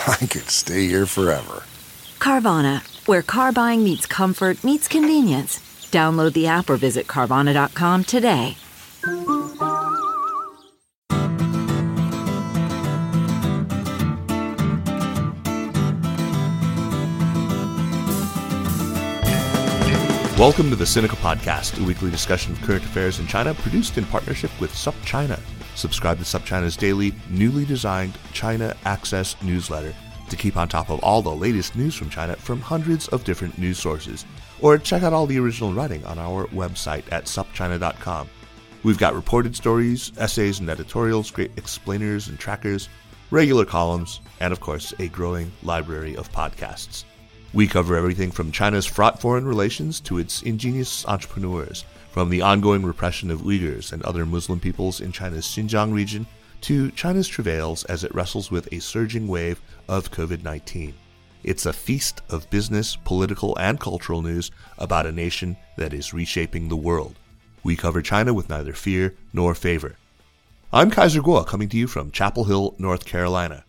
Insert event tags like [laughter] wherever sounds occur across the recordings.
[laughs] I could stay here forever. Carvana, where car buying meets comfort, meets convenience. Download the app or visit Carvana.com today. Welcome to the Sinica Podcast, a weekly discussion of current affairs in China, produced in partnership with SupChina. Subscribe to SupChina's daily, newly designed China Access newsletter to keep on top of all the latest news from China from hundreds of different news sources. Or check out all the original writing on our website at supchina.com. We've got reported stories, essays, and editorials, great explainers and trackers, regular columns, and of course, a growing library of podcasts. We cover everything from China's fraught foreign relations to its ingenious entrepreneurs, from the ongoing repression of Uyghurs and other Muslim peoples in China's Xinjiang region to China's travails as it wrestles with a surging wave of COVID 19. It's a feast of business, political, and cultural news about a nation that is reshaping the world. We cover China with neither fear nor favor. I'm Kaiser Kuo, coming to you from Chapel Hill, North Carolina.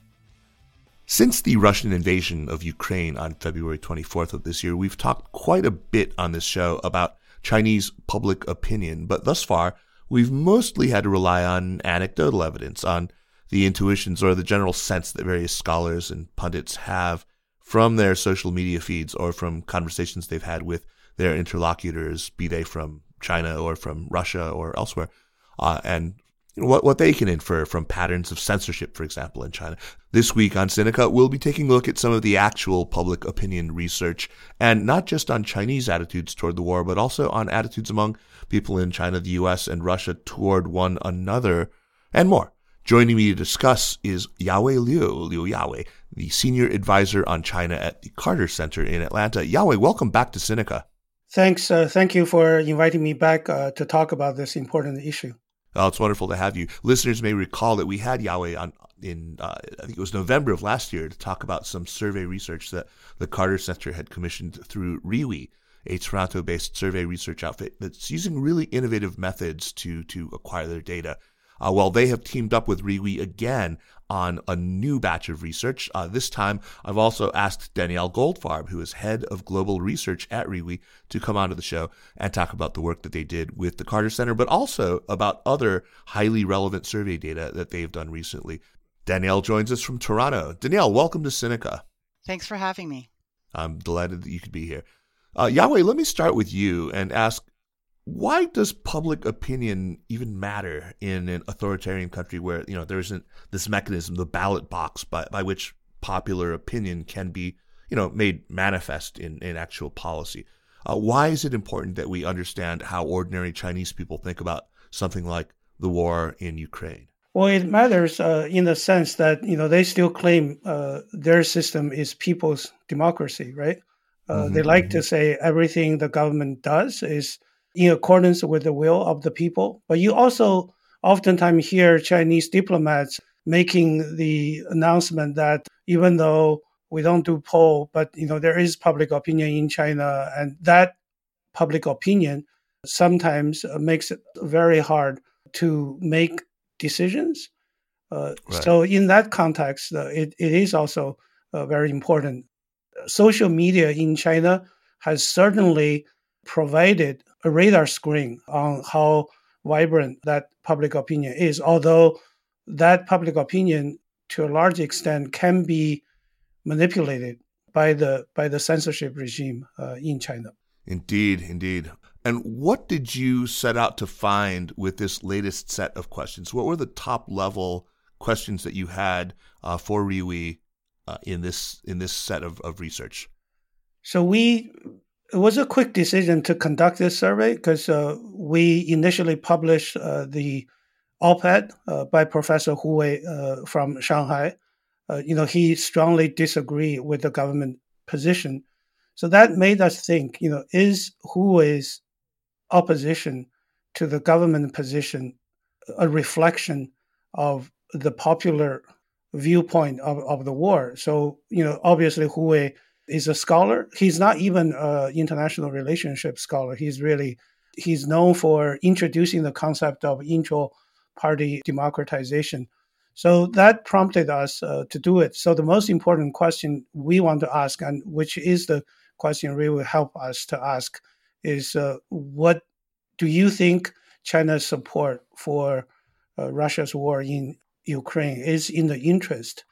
Since the Russian invasion of Ukraine on February 24th of this year, we've talked quite a bit on this show about Chinese public opinion, but thus far, we've mostly had to rely on anecdotal evidence, on the intuitions or the general sense that various scholars and pundits have from their social media feeds or from conversations they've had with their interlocutors, be they from China or from Russia or elsewhere. Uh, and what, what they can infer from patterns of censorship, for example, in China. This week on Sinica, we'll be taking a look at some of the actual public opinion research, and not just on Chinese attitudes toward the war, but also on attitudes among people in China, the US, and Russia toward one another, and more. Joining me to discuss is Yawei Liu, Liu Yawei, the senior advisor on China at the Carter Center in Atlanta. Yawei, welcome back to Sinica. Thanks. Uh, thank you for inviting me back uh, to talk about this important issue. Oh, it's wonderful to have you. Listeners may recall that we had Yawei on in uh, I think it was November of last year to talk about some survey research that the Carter Center had commissioned through Riwi, a Toronto-based survey research outfit that's using really innovative methods to to acquire their data. Uh, well, they have teamed up with Riwi again on a new batch of research. Uh, this time, I've also asked Danielle Goldfarb, who is head of global research at Riwi, to come onto the show and talk about the work that they did with the Carter Center, but also about other highly relevant survey data that they've done recently. Danielle joins us from Toronto. Danielle, welcome to Sinica. Thanks for having me. I'm delighted that you could be here. Uh, Yawei, let me start with you and ask why does public opinion even matter in an authoritarian country where you know there isn't this mechanism, the ballot box, by, by which popular opinion can be you know made manifest in, in actual policy? Uh, why is it important that we understand how ordinary Chinese people think about something like the war in Ukraine? Well, it matters uh, in the sense that you know they still claim uh, their system is people's democracy, right? Uh, mm-hmm, they like mm-hmm. to say everything the government does is in accordance with the will of the people. But you also oftentimes hear Chinese diplomats making the announcement that even though we don't do poll, but you know there is public opinion in China, and that public opinion sometimes makes it very hard to make decisions. Uh, right. So in that context, uh, it, it is also uh, very important. Social media in China has certainly provided a radar screen on how vibrant that public opinion is, although that public opinion to a large extent can be manipulated by the by the censorship regime uh, in China. Indeed, indeed. And what did you set out to find with this latest set of questions? What were the top level questions that you had uh, for Riwi uh, in this in this set of, of research? So we it was a quick decision to conduct this survey because uh, we initially published uh, the op-ed uh, by Professor Hu Wei uh, from Shanghai. you know, he strongly disagreed with the government position. So that made us think, you know, is Hu Wei's opposition to the government position a reflection of the popular viewpoint of, of the war. So, you know, obviously Hu Is a scholar. He's not even an international relationship scholar. He's really, he's known for introducing the concept of intra-party democratization. So that prompted us uh, to do it. So the most important question we want to ask, and which is the question really will help us to ask, is uh, what do you think China's support for uh, Russia's war in Ukraine is in the interest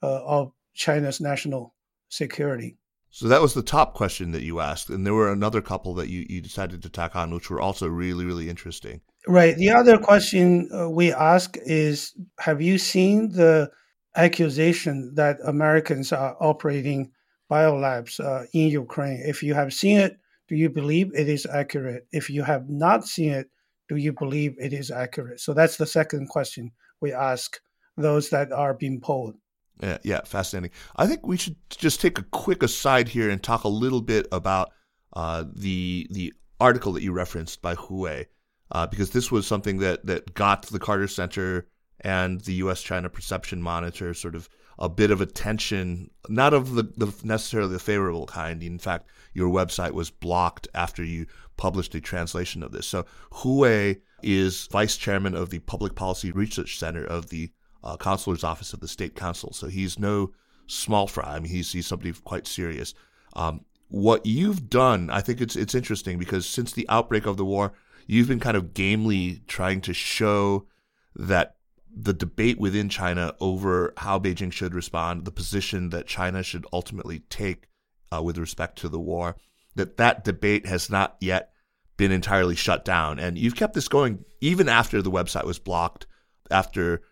uh, of China's national security? So that was the top question that you asked, and there were another couple that you, you decided to tack on, which were also really really interesting. Right. The other question uh, we ask is: Have you seen the accusation that Americans are operating biolabs uh, in Ukraine? If you have seen it, do you believe it is accurate? If you have not seen it, do you believe it is accurate? So that's the second question we ask those that are being polled. Yeah, yeah, fascinating. I think we should just take a quick aside here and talk a little bit about uh, the the article that you referenced by Hu Wei, uh, because this was something that that got the Carter Center and the U.S. China Perception Monitor sort of a bit of attention, not of the, the, necessarily the favorable kind. In fact, your website was blocked after you published a translation of this. So Hu Wei is vice chairman of the Public Policy Research Center of the uh, Counselor's Office of the State Council. So he's no small fry. I mean, he's, he's somebody quite serious. Um, what you've done, I think it's it's interesting because since the outbreak of the war, you've been kind of gamely trying to show that the debate within China over how Beijing should respond, the position that China should ultimately take uh, with respect to the war, that that debate has not yet been entirely shut down. And you've kept this going even after the website was blocked, after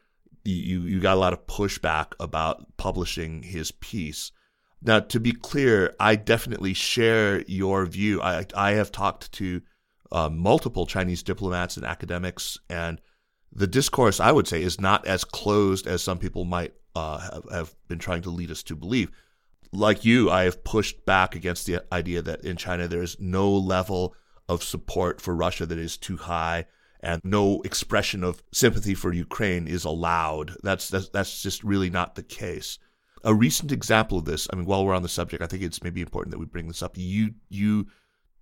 you, you got a lot of pushback about publishing his piece. Now, to be clear, I definitely share your view. I, I have talked to uh, multiple Chinese diplomats and academics, and the discourse, I would say, is not as closed as some people might uh, have, have been trying to lead us to believe. Like you, I have pushed back against the idea that in China there is no level of support for Russia that is too high and no expression of sympathy for Ukraine is allowed. That's, that's, that's just really not the case. A recent example of this, I mean, while we're on the subject, I think it's maybe important that we bring this up. You, you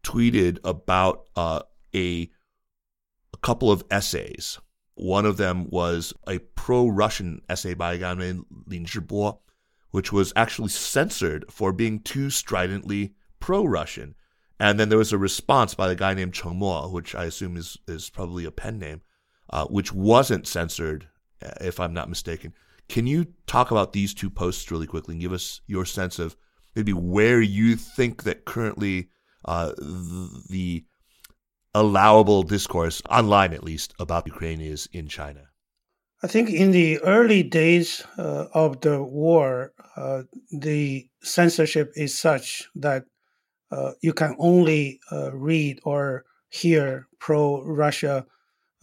tweeted about uh, a, a couple of essays one of them was a pro Russian essay by a guy named Lin Zhibo, which was actually censored for being too stridently pro Russian. And then there was a response by the guy named Cheng Mo, which I assume is, is probably a pen name, uh, which wasn't censored, uh, if I'm not mistaken. Can you talk about these two posts really quickly and give us your sense of maybe where you think that currently uh, the allowable discourse, online at least, about Ukraine is in China? I think in the early days uh, of the war, uh, the censorship is such that uh, you can only uh, read or hear pro Russia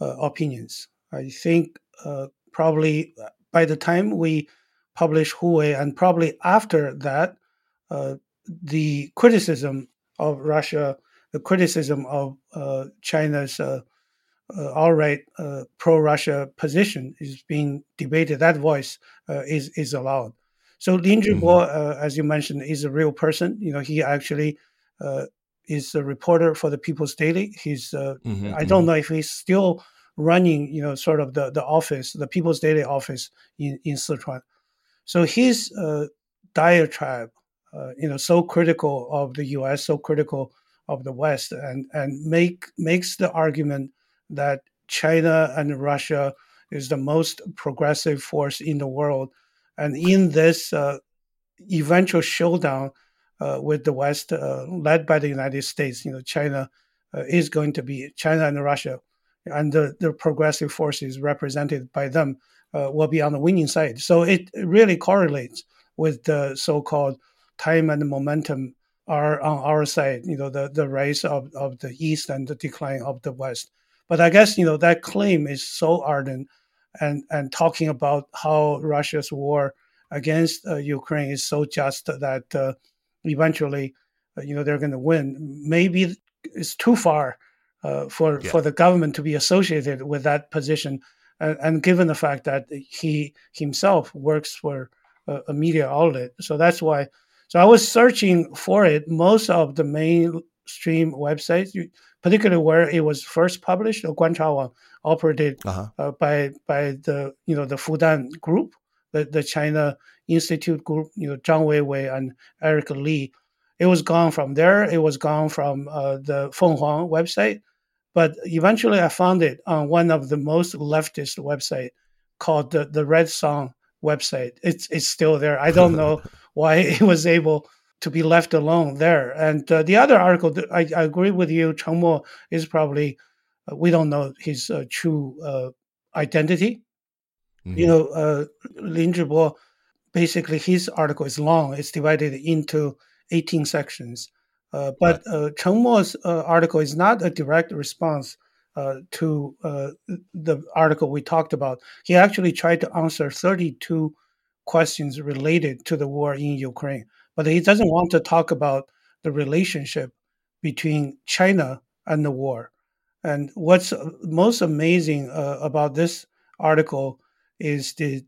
uh, opinions. I think uh, probably by the time we publish Hu Wei, and probably after that, the criticism of Russia the criticism of uh, China's uh, uh, outright uh, pro-Russia position is being debated. That voice uh, is is allowed. So Lin Zhibo, mm-hmm. as you mentioned, is a real person. You know, he actually is a reporter for the People's Daily. He's mm-hmm, I don't mm-hmm. know if he's still running, you know, sort of the, the office, the People's Daily office in, in Sichuan. So his uh, diatribe, uh, you know, so critical of the U.S., so critical of the West and, and make makes the argument that China and Russia is the most progressive force in the world. And in this uh, eventual showdown uh, with the West, uh, led by the United States. You know, China uh, is going to be China and Russia, and the, the progressive forces represented by them uh, will be on the winning side. So it really correlates with the so-called time and momentum are on our side. You know, the the rise of, of the East and the decline of the West. But I guess you know that claim is so ardent, and and talking about how Russia's war against uh, Ukraine is so just that uh, eventually, uh, you know, they're going to win. Maybe it's too far uh, for yeah. for the government to be associated with that position, and, and, given the fact that he himself works for a, a, media outlet, so that's why. So I was searching for it. Most of the mainstream websites, particularly where it was first published, Guanchawang, operated uh-huh. uh, by by the you know the Fudan group, the, the China Institute group, you know, Zhang Weiwei and Eric Li. It was gone from there. It was gone from uh, the Fenghuang website. But eventually I found it on one of the most leftist website called the, the Red Song website. It's, it's still there. I don't know [laughs] why [laughs] it was able to be left alone there. And uh, the other article, I, I, agree with you, Cheng Mo is probably, uh, we don't know his uh, true uh, identity. Mm-hmm. You know, uh, Lin Zhibo, basically his article is long. It's divided into 18 sections. Uh, but uh, Cheng Mo's uh, article is not a direct response uh, to uh, the article we talked about. He actually tried to answer 32 questions related to the war in Ukraine, but he doesn't want to talk about the relationship between China and the war. And what's most amazing uh, about this article is the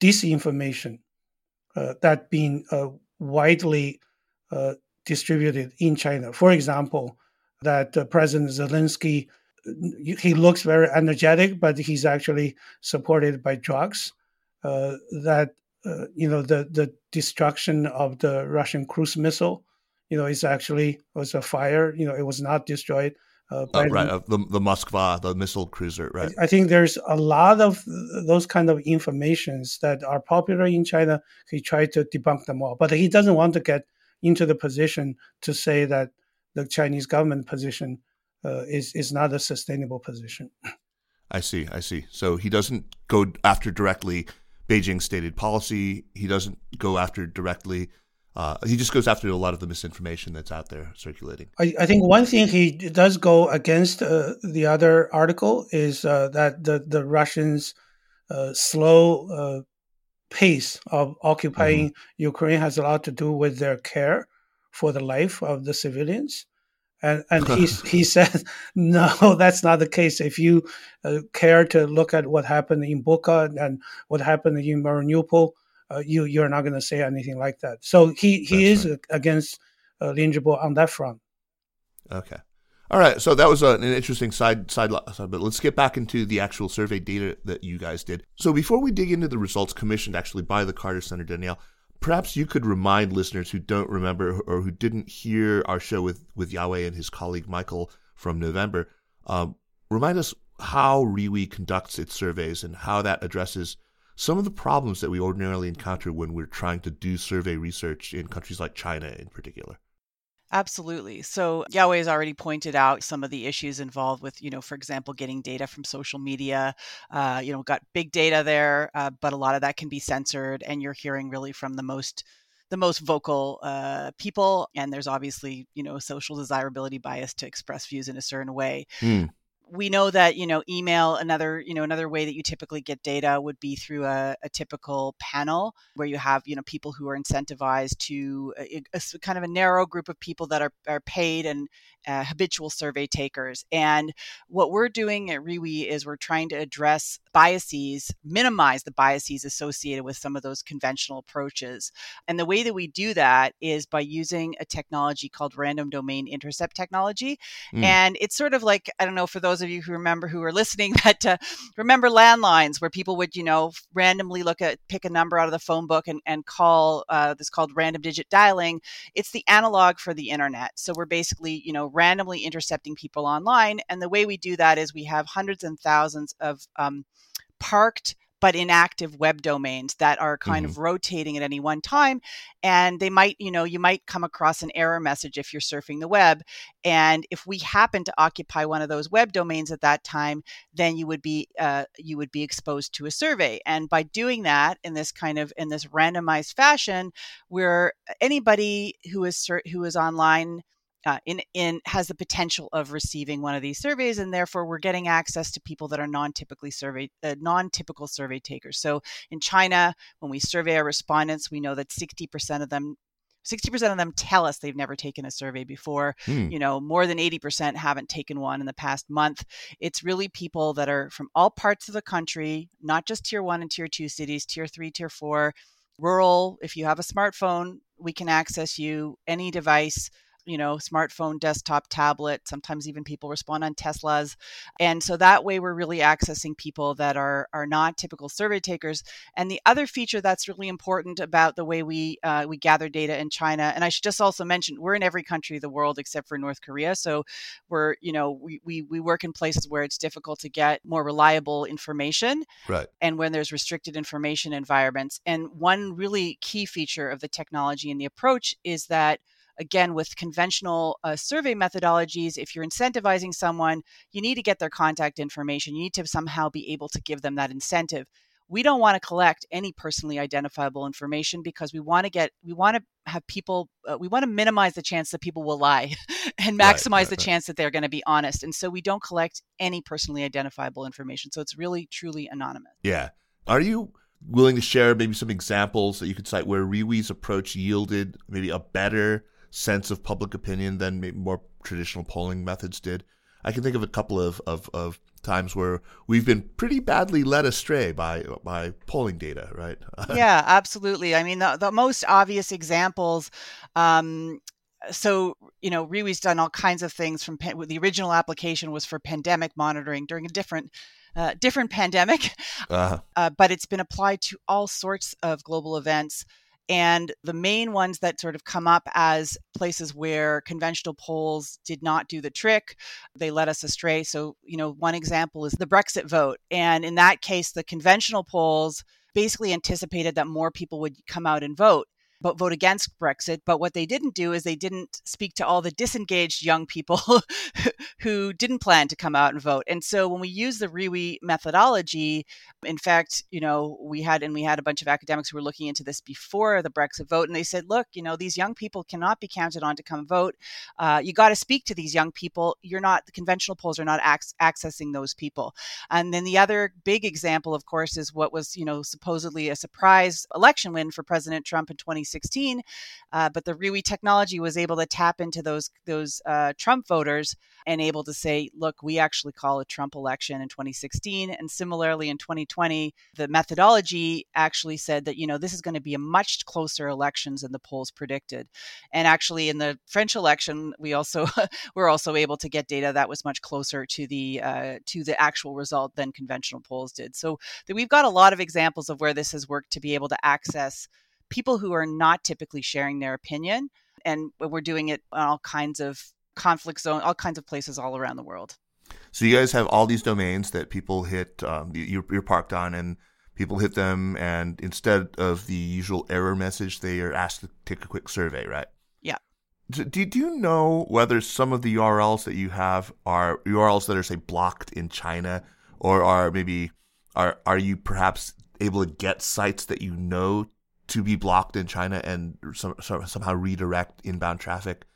disinformation uh, that being uh, widely uh, distributed in China. For example, that President Zelensky he looks very energetic, but he's actually supported by drugs. that you know the the destruction of the Russian cruise missile, you know, is actually was a fire. You know, it was not destroyed uh, oh, right, uh, the the Moskva, the missile cruiser, right? I think there's a lot of those kind of informations that are popular in China. He tried to debunk them all, but he doesn't want to get into the position to say that the Chinese government position uh, is is not a sustainable position. I see, I see. So he doesn't go after directly Beijing's stated policy. He doesn't go after directly uh, he just goes after a lot of the misinformation that's out there circulating. I, I think one thing he does go against uh, the other article is uh, that the the Russians' uh, slow uh, pace of occupying mm-hmm. Ukraine has a lot to do with their care for the life of the civilians. And and he [laughs] he said [laughs] no, that's not the case. If you uh, care to look at what happened in Bucha and what happened in Mariupol, uh, you you're not going to say anything like that. So he he That's is right. against uh, Lin Zhibo on that front. Okay. All right, so that was an interesting side side, side, but let's get back into the actual survey data that you guys did. So before we dig into the results commissioned actually by the Carter Center, Danielle, perhaps you could remind listeners who don't remember or who didn't hear our show with with Yawei and his colleague Michael from November, um, remind us how Riwi conducts its surveys and how that addresses some of the problems that we ordinarily encounter when we're trying to do survey research in countries like China in particular. Absolutely. So Yawei has already pointed out some of the issues involved with, you know, for example, getting data from social media. Uh, you know, got big data there, uh, but a lot of that can be censored, and you're hearing really from the most the most vocal uh, people. And there's obviously, you know, social desirability bias to express views in a certain way. Mm we know that you know email another you know another way that you typically get data would be through a, a typical panel where you have you know people who are incentivized to a, a kind of a narrow group of people that are, are paid and uh, habitual survey takers. And what we're doing at Riwi is we're trying to address biases minimize the biases associated with some of those conventional approaches. And the way that we do that is by using a technology called random domain intercept technology. Mm. and it's sort of like i don't know for those those of you who remember who are listening [laughs] that uh, remember landlines where people would you know randomly look at pick a number out of the phone book and, and call uh, this called random digit dialing. It's the analog for the internet. So we're basically you know randomly intercepting people online. And the way we do that is we have hundreds and thousands of um, parked but inactive web domains that are kind Mhm. of rotating at any one time and they might you know you might come across an error message if you're surfing the web and if we happen to occupy one of those web domains at that time then you would be uh, you would be exposed to a survey and by doing that in this kind of in this randomized fashion where anybody who is who is online uh, in in has the potential of receiving one of these surveys, and therefore we're getting access to people that are non-typically survey uh, non-typical survey takers. So in China, when we survey our respondents, we know that sixty percent of them. 60% of them tell us they've never taken a survey before. Hmm. You know, more than 80% haven't taken one in the past month. It's really people that are from all parts of the country, not just tier one and tier two cities, tier three, tier four, rural. If you have a smartphone, we can access you any device you know, smartphone, desktop, tablet. Sometimes even people respond on Teslas, and so that way we're really accessing people that are are not typical survey takers. And the other feature that's really important about the way we uh, we gather data in China, and I should just also mention we're in every country of the world except for North Korea, so we're you know we we, we work in places where it's difficult to get more reliable information Right. and when there's restricted information environments. And one really key feature of the technology and the approach is that, again, with conventional uh, survey methodologies, if you're incentivizing someone, you need to get their contact information. You need to somehow be able to give them that incentive. We don't want to collect any personally identifiable information because we want to get, we want to have people, uh, we want to minimize the chance that people will lie [laughs] and Right, maximize right, the right. chance that they're going to be honest. And so we don't collect any personally identifiable information. So it's really, truly anonymous. Yeah. Are you willing to share maybe some examples that you could cite where Riwi's approach yielded maybe a better sense of public opinion than maybe more traditional polling methods did? I can think of a couple of, of, of times where we've been pretty badly led astray by by polling data, right? [laughs] yeah, absolutely. I mean, the, the most obvious examples. Um, so you know, Riwi's done all kinds of things. From the original application was for pandemic monitoring during a different uh, different pandemic, uh, uh, but it's been applied to all sorts of global events. And the main ones that sort of come up as places where conventional polls did not do the trick, they led us astray. So, you know, one example is the Brexit vote. And in that case, the conventional polls basically anticipated that more people would come out and vote but vote against Brexit. But what they didn't do is they didn't speak to all the disengaged young people [laughs] who didn't plan to come out and vote. And so when we use the Riwi methodology, in fact, you know, we had and we had a bunch of academics who were looking into this before the Brexit vote, and they said, look, you know, these young people cannot be counted on to come vote. Uh, you got to speak to these young people. You're not the conventional polls are not ac- accessing those people. And then the other big example, of course, is what was you know supposedly a surprise election win for President Trump in 2016. Uh, but the Riwi technology was able to tap into those those uh, Trump voters and able to say, look, we actually call a Trump election in 2016, and similarly in 2020, the methodology actually said that you know this is going to be a much closer elections than the polls predicted. And actually, in the French election, we also [laughs] were also able to get data that was much closer to the uh, to the actual result than conventional polls did. So that we've got a lot of examples of where this has worked to be able to access people who are not typically sharing their opinion, and we're doing it on all kinds of conflict zone, all kinds of places all around the world. So you guys have all these domains that people hit, um, you're, you're parked on, and people hit them, and instead of the usual error message, they are asked to take a quick survey, right? Yeah. Do, do do you know whether some of the URLs that you have are URLs that are say blocked in China, or are maybe are are you perhaps able to get sites that you know to be blocked in China and some, some, somehow redirect inbound traffic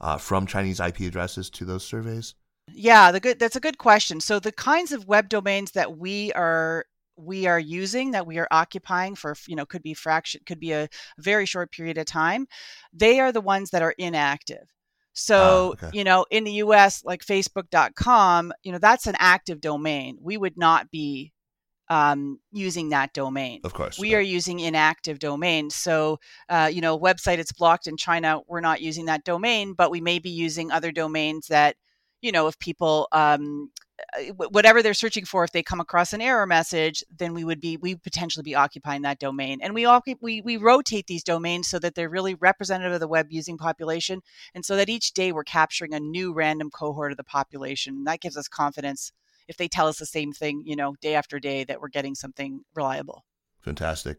uh, from Chinese IP addresses to those surveys? Yeah, the good that's a good question. So the kinds of web domains that we are we are using that we are occupying for you know could be fraction could be a very short period of time they are the ones that are inactive so Ah, okay. you know in the us like facebook.com you know that's an active domain we would not be um, using that domain. Of course. we are using inactive domains so uh, you know website it's blocked in china. We're not using that domain but we may be using other domains that you know if people um, uh, whatever they're searching for if they come across an error message then we would be we potentially be occupying that domain. And we all we, we rotate these domains so that they're really representative of the web using population and so that each day we're capturing a new random cohort of the population. That gives us confidence if they tell us the same thing, you know, day after day that we're getting something reliable. Fantastic.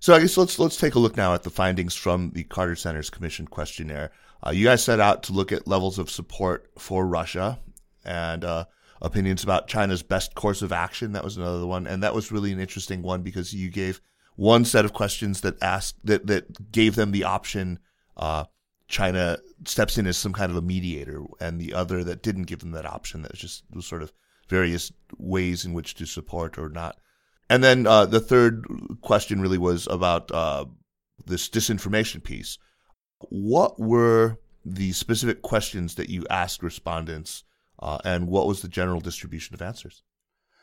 So I guess let's let's take a look now at the findings from the Carter Center's Commission questionnaire. Uh, you guys set out to look at levels of support for Russia and uh, opinions about China's best course of action. That was another one, and that was really an interesting one because you gave one set of questions that asked that that gave them the option. Uh, China steps in as some kind of a mediator, and the other that didn't give them that option. That was just was sort of various ways in which to support or not. And then uh, the third question really was about uh, this disinformation piece. What were the specific questions that you asked respondents, uh, and what was the general distribution of answers?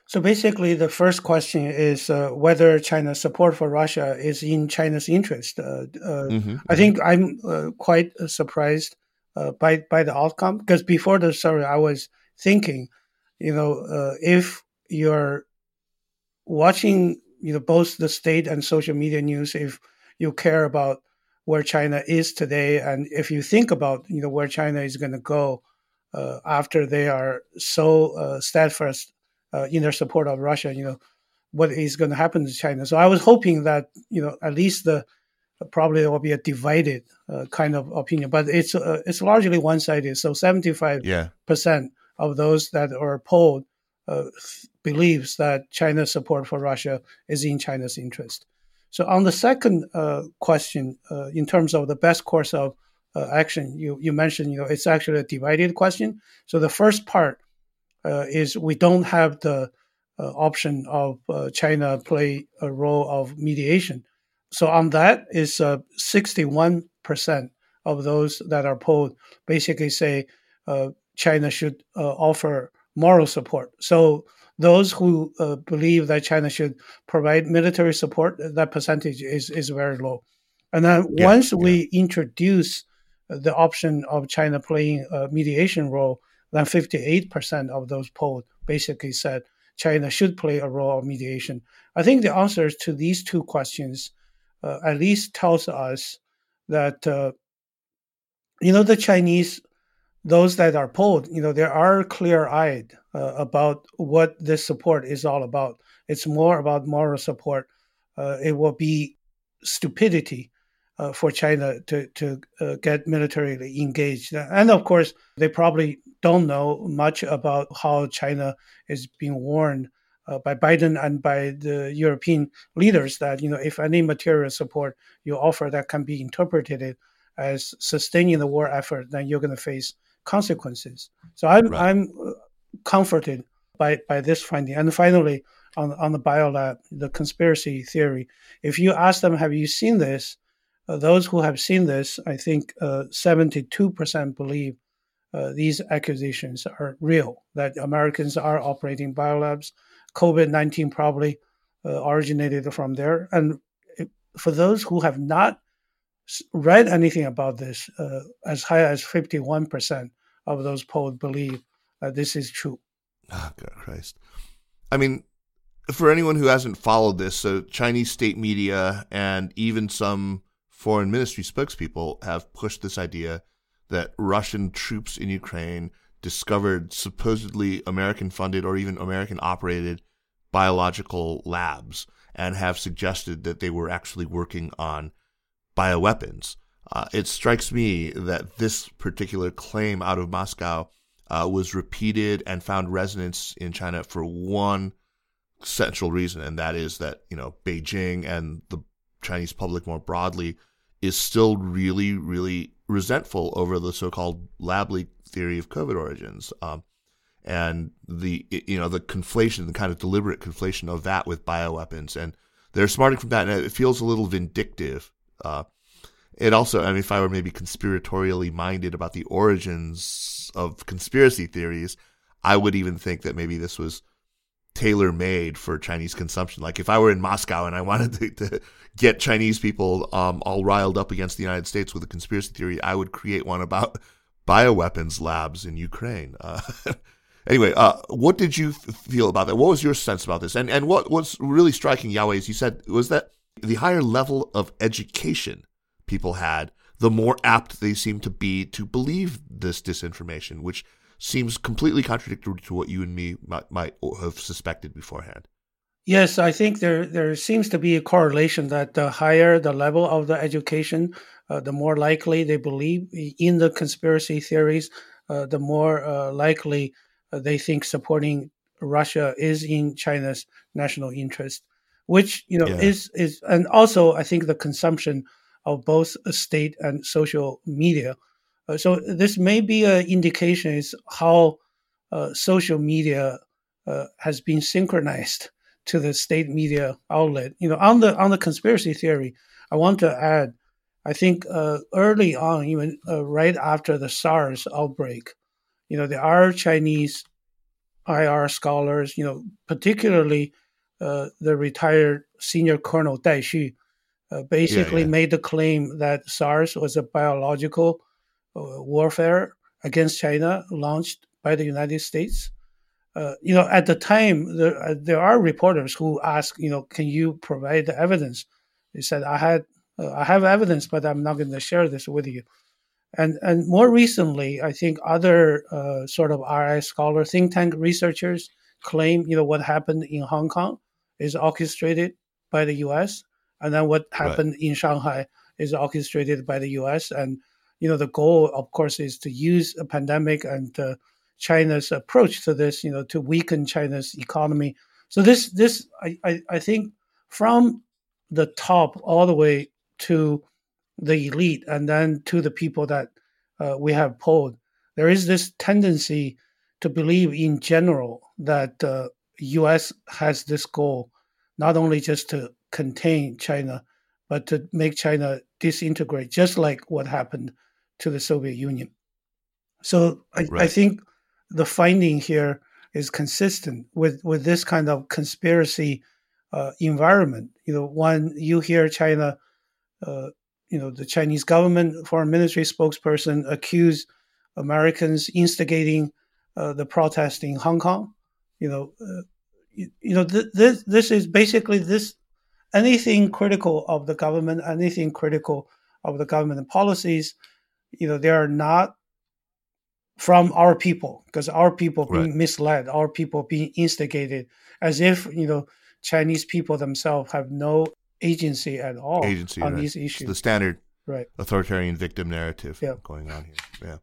So basically, the first question is uh, whether China's support for Russia is in China's interest. Uh, uh, mm-hmm. I think I'm uh, quite surprised uh, by by the outcome because before the survey, I was thinking, you know, if you're watching, you know, both the state and social media news, if you care about where China is today, and if you think about, you know, where China is going to go after they are so steadfast uh, in their support of Russia, you know, what is going to happen to China. So I was hoping that, you know, at least the probably there will be a divided uh, kind of opinion, but it's uh, it's largely one sided. So seventy five percent of those that are polled uh, believes that China's support for Russia is in China's interest. So on the second uh, question, uh, in terms of the best course of uh, action, you you mentioned, you know, it's actually a divided question. So the first part uh, is we don't have the uh, option of China play a role of mediation. So on that is 61% of those that are polled basically say China should offer moral support. So those who uh, believe that China should provide military support, that percentage is, is very low. And then yeah, once yeah. we introduce the option of China playing a mediation role, then 58% of those polled basically said China should play a role of mediation. I think the answers to these two questions uh, at least tells us that uh, you know the Chinese, those that are polled, you know they are clear-eyed uh, about what this support is all about. It's more about moral support. Uh, it will be stupidity uh, for China to to uh, get militarily engaged. And of course, they probably don't know much about how China is being warned uh, by Biden and by the European leaders that you know if any material support you offer that can be interpreted as sustaining the war effort, then you're going to face consequences. So I'm right. I'm uh, comforted by by this finding. And finally, on on the biolab, the conspiracy theory. If you ask them, have you seen this? Uh, those who have seen this, I think uh, 72% believe uh, these accusations are real, that Americans are operating biolabs. COVID 19 probably uh, originated from there. And for those who have not read anything about this, uh, as high as 51% of those polled believe uh, this is true. Oh, God Christ. I mean, for anyone who hasn't followed this, so Chinese state media and even some foreign ministry spokespeople have pushed this idea that Russian troops in Ukraine discovered supposedly American funded or even American operated biological labs and have suggested that they were actually working on bioweapons. Uh, it strikes me that this particular claim out of Moscow uh, was repeated and found resonance in China for one central reason, and that is that you know Beijing and the Chinese public more broadly is still really, really resentful over the so-called lab leak theory of COVID origins, um, and the you know the conflation, the kind of deliberate conflation of that with bioweapons, and they're smarting from that, and it feels a little vindictive. Uh, it also, I mean, if I were maybe conspiratorially minded about the origins of conspiracy theories, I would even think that maybe this was tailor made for Chinese consumption. Like if I were in Moscow and I wanted to, to get Chinese people um, all riled up against the United States with a conspiracy theory, I would create one about [laughs] bioweapons labs in Ukraine. Uh, [laughs] anyway, uh, what did you feel about that? What was your sense about this? And and what was really striking, Yawei, is you said was that the higher level of education people had, the more apt they seemed to be to believe this disinformation, which seems completely contradictory to what you and me might, might have suspected beforehand. Yes, I think there there seems to be a correlation that the higher the level of the education, uh, the more likely they believe in the conspiracy theories, uh, the more uh, likely uh, they think supporting Russia is in China's national interest, which you know yeah. is is and also I think the consumption of both state and social media. Uh, so this may be an indication is how uh, social media has been synchronized to the state media outlet. You know, on the on the conspiracy theory, I want to add, I think uh, early on, even uh, right after the SARS outbreak, you know, there are Chinese IR scholars, you know, particularly uh, the retired senior colonel Dai Xu, uh, basically yeah, yeah. made the claim that SARS was a biological uh, warfare against China launched by the United States uh, you know, at the time, there, uh, there are reporters who ask, you know, can you provide the evidence? They said, I had, uh, I have evidence, but I'm not going to share this with you. And and more recently, I think other uh, sort of RI scholar think tank researchers claim, you know, what happened in Hong Kong is orchestrated by the U.S. and then what happened right. in Shanghai is orchestrated by the U.S. And you know, the goal, of course, is to use a pandemic and uh, China's approach to this, you know, to weaken China's economy. So this this I, I, I think from the top all the way to the elite and then to the people that uh, we have polled, there is this tendency to believe in general that the uh, U.S. has this goal, not only just to contain China, but to make China disintegrate, just like what happened to the Soviet Union. So I, right. I think the finding here is consistent with, with this kind of conspiracy uh, environment. You know, when you hear China, uh, you know, the Chinese government foreign ministry spokesperson accuse Americans instigating uh, the protest in Hong Kong. You know, uh, you, you, know, th- this this is basically this anything critical of the government, anything critical of the government policies. You know, they are not from our people because our people being misled, our people being instigated, as if you know Chinese people themselves have no agency at all agency, on right. these issues. It's the standard right. authoritarian victim narrative yeah. going on here. Yeah.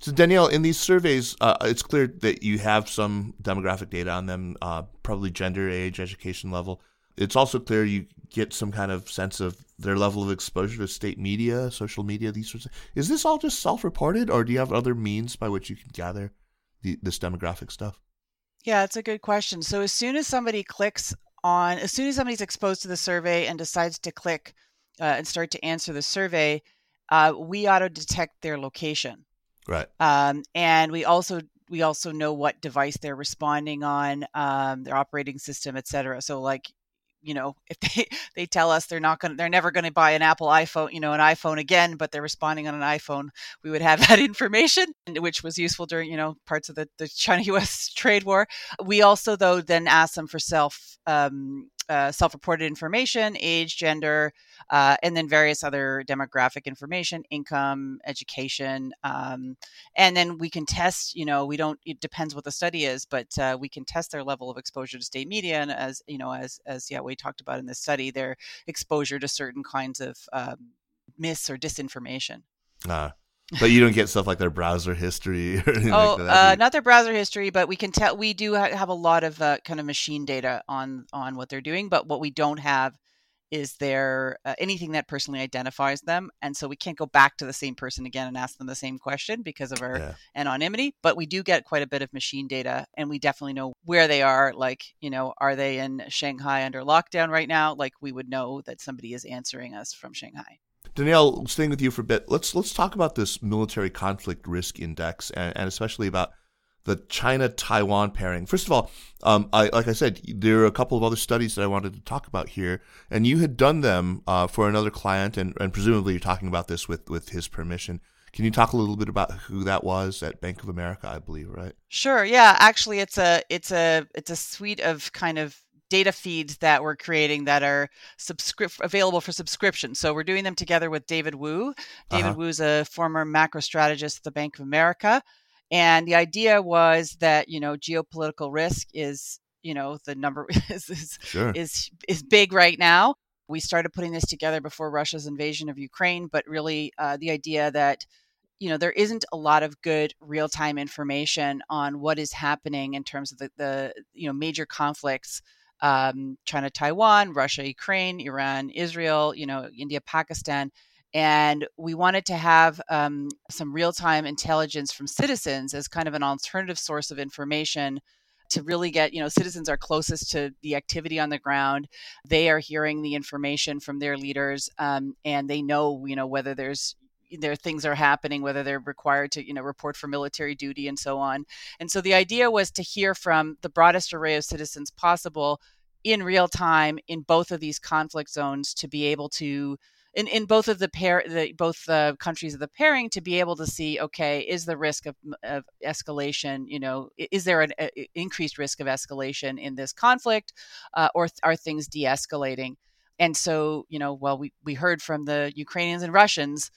So Danielle, in these surveys, uh, it's clear that you have some demographic data on them, uh, probably gender, age, education level. It's also clear you get some kind of sense of their level of exposure to state media, social media, these sorts of. Is this all just self-reported, or do you have other means by which you can gather the, this demographic stuff? Yeah, it's a good question. So as soon as somebody clicks on, as soon as somebody's exposed to the survey and decides to click uh, and start to answer the survey, uh, we auto detect their location. Right. Um, and we also we also know what device they're responding on, um, their operating system, et cetera. So like you know [laughs] if they they tell us they're not to they're never going to buy an apple iphone you know an iphone again but they're responding on an iphone we would have [laughs] that information which was useful during you know parts of the, the china us [laughs] trade war. We also though then asked them for self um, uh, self-reported information age gender uh, and then various other demographic information income education um, and then we can test you know we don't it depends what the study is but uh, we can test their level of exposure to state media and as you know as as yeah we talked about in this study their exposure to certain kinds of um, myths or disinformation. Uh, but you don't get stuff like their browser history. [laughs] Or anything oh, like uh, not their browser history, but we can tell we do ha- have a lot of uh, kind of machine data on on what they're doing. But what we don't have is there uh, anything that personally identifies them, and so we can't go back to the same person again and ask them the same question because of our yeah. anonymity. But we do get quite a bit of machine data, and we definitely know where they are. Like, you know, are they in Shanghai under lockdown right now? Like, we would know that somebody is answering us from Shanghai. Danielle, staying with you for a bit, let's let's talk about this military conflict risk index, and, and especially about the China Taiwan pairing. First of all, um, I, like I said, there are a couple of other studies that I wanted to talk about here, and you had done them uh, for another client, and, and presumably you're talking about this with with his permission. Can you talk a little bit about who that was at Bank of America, I believe, right? Sure. Yeah. Actually, it's a it's a it's a suite of kind of data feeds that we're creating that are subscri- available for subscription. So we're doing them together with David Wu. David uh-huh. Wu is a former macro strategist at the Bank of America. And the idea was that, you know, geopolitical risk is, you know, the number [laughs] is, is, Sure. is, is big right now. We started putting this together before Russia's invasion of Ukraine, but really uh, the idea that, you know, there isn't a lot of good real time information on what is happening in terms of the, the you know, major conflicts um, China, Taiwan, Russia, Ukraine, Iran, Israel, you know, India, Pakistan. And we wanted to have um, some real time intelligence from citizens as kind of an alternative source of information to really get, you know, citizens are closest to the activity on the ground. They are hearing the information from their leaders um, and they know, you know, whether there's there things are happening whether they're required to you know report for military duty and so on and so the idea was to hear from the broadest array of citizens possible in real time in both of these conflict zones to be able to in, in both of the pair the both the countries of the pairing to be able to see okay is the risk of, of escalation you know is there an a, increased risk of escalation in this conflict uh, or are things de-escalating? And so you know well we, we heard from the ukrainians and russians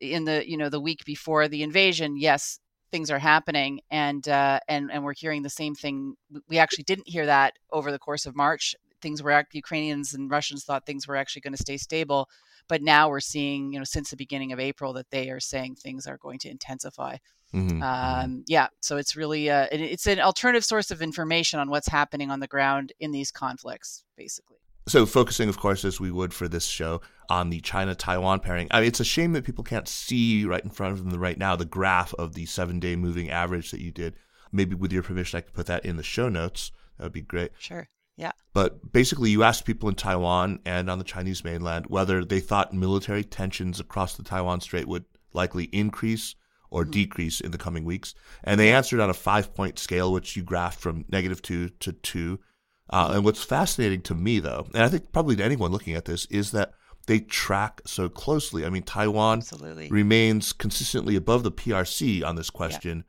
in the you know the week before the invasion yes things are happening and uh, and and we're hearing the same thing. We actually didn't hear that over the course of march. Things were ukrainians and russians thought things were actually going to stay stable but now we're seeing you know since the beginning of april that they are saying things are going to intensify. Mhm. um, yeah so it's really uh, it's an alternative source of information on what's happening on the ground in these conflicts basically So, focusing, of course, as we would for this show, on the China Taiwan pairing. I mean, it's a shame that people can't see right in front of them right now the graph of the seven day moving average that you did. Maybe with your permission, I could put that in the show notes. That would be great. sure yeah But basically, you asked people in Taiwan and on the Chinese mainland whether they thought military tensions across the Taiwan Strait would likely increase or mm-hmm. decrease in the coming weeks. And they answered on a five point scale, which you graphed from negative two to two. Uh, and what's fascinating to me, though, and I think probably to anyone looking at this, is that they track so closely. I mean, Taiwan absolutely remains consistently above the PRC on this question,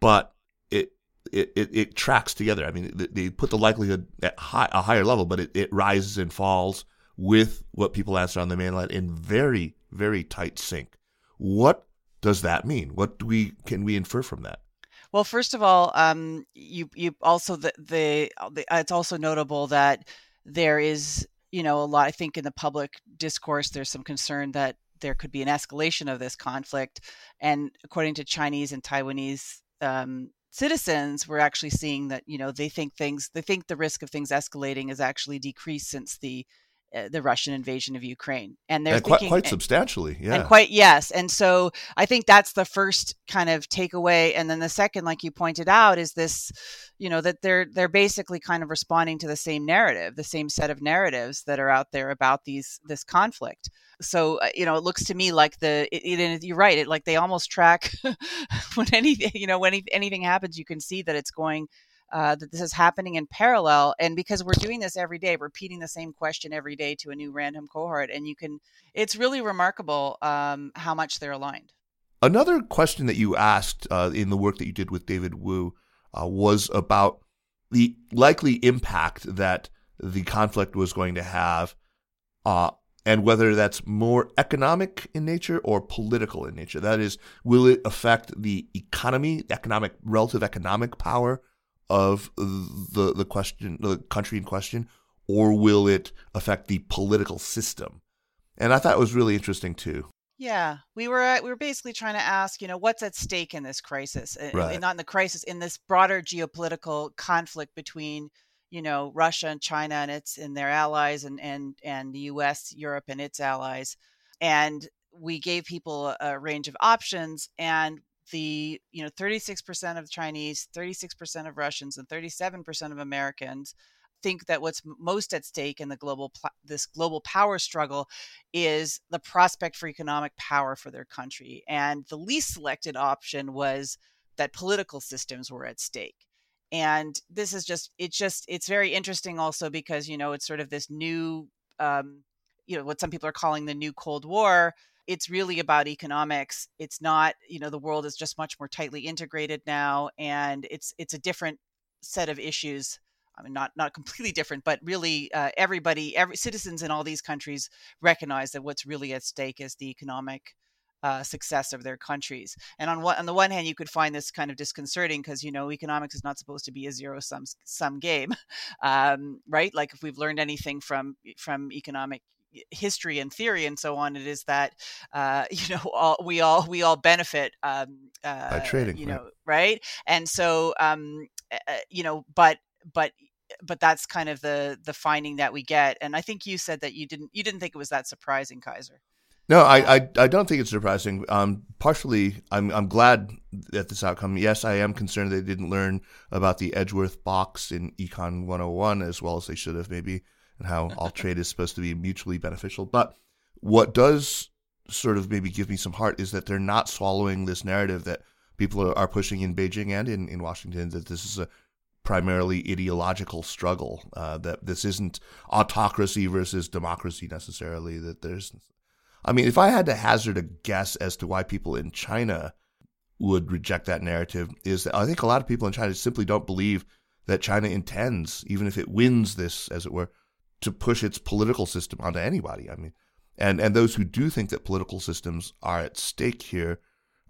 but it, it it it tracks together. I mean, they, they put the likelihood at high, a higher level, but it, it rises and falls with what people answer on the mainland in very very tight sync. What does that mean? What do we can we infer from that? Well, first of all, um, you you also the, the the it's also notable that there is you know a lot. I think in the public discourse, there's some concern that there could be an escalation of this conflict, and according to Chinese and Taiwanese um, citizens, we're actually seeing that you know they think things they think the risk of things escalating has actually decreased since the uh, the Russian invasion of Ukraine, and they're And quite thinking quite substantially, yeah. and quite yes and so i think that's the first kind of takeaway and then the second like you pointed out is this you know that they're they're basically kind of responding to the same narrative the same set of narratives that are out there about these this conflict so uh, you know it looks to me like the it, it, you're right it like they almost track [laughs] when anything you know when any, anything happens you can see that it's going uh, that this is happening in parallel and because we're doing this every day repeating the same question every day to a new random cohort and you can it's really remarkable um, how much they're aligned Another question that you asked uh, in the work that you did with David Wu uh, was about the likely impact that the conflict was going to have, uh, and whether that's more economic in nature or political in nature. That is, will it affect the economy, economic relative economic power of the the question, the country in question, or will it affect the political system? And I thought it was really interesting too. Yeah, we were uh, we were basically trying to ask, you know, what's at stake in this crisis, Uh, Right. not in the crisis, in this broader geopolitical conflict between, you know, Russia and China and its and their allies, and and and the U.S., Europe, and its allies, and we gave people a range of options, and the you know 36% of Chinese, 36% of Russians, and 37% of Americans think that what's most at stake in the global this global power struggle is the prospect for economic power for their country. And the least selected option was that political systems were at stake. And this is just, it's just, it's very interesting also because, you know, it's sort of this new, um, you know, what some people are calling the new Cold War. It's really about economics. It's not, you know, the world is just much more tightly integrated now. And it's, it's a different set of issues. I mean, not not [laughs] completely different, but really, uh, everybody, every citizens in all these countries recognize that what's really at stake is the economic uh, success of their countries. And on one, on the one hand, you could find this kind of disconcerting because you know economics is not supposed to be a zero sum sum game, [laughs] um, right? Like if we've learned anything from from economic history and theory and so on, it is that uh, [laughs] you know all, we all we all benefit um, uh, by trading, you know, right? right? And so um, uh, you know, but but but that's kind of the the finding that we get. And I think you said that you didn't you didn't think it was that surprising, Kaiser. No, I, I, I don't think it's surprising. Um, partially, I'm I'm glad at this outcome. Yes, I am concerned they didn't learn about the Edgeworth box in Econ 101 as well as they should have, maybe, and how all trade is supposed to be mutually beneficial. But what does sort of maybe give me some heart is that they're not swallowing this narrative that people are pushing in Beijing and in, in Washington that this is a primarily ideological struggle. Uh, that this isn't autocracy versus democracy necessarily. That there's I mean, if I had to hazard a guess as to why people in China would reject that narrative, is that I think a lot of people in China simply don't believe that China intends, even if it wins this, as it were, to push its political system onto anybody. I mean, and and those who do think that political systems are at stake here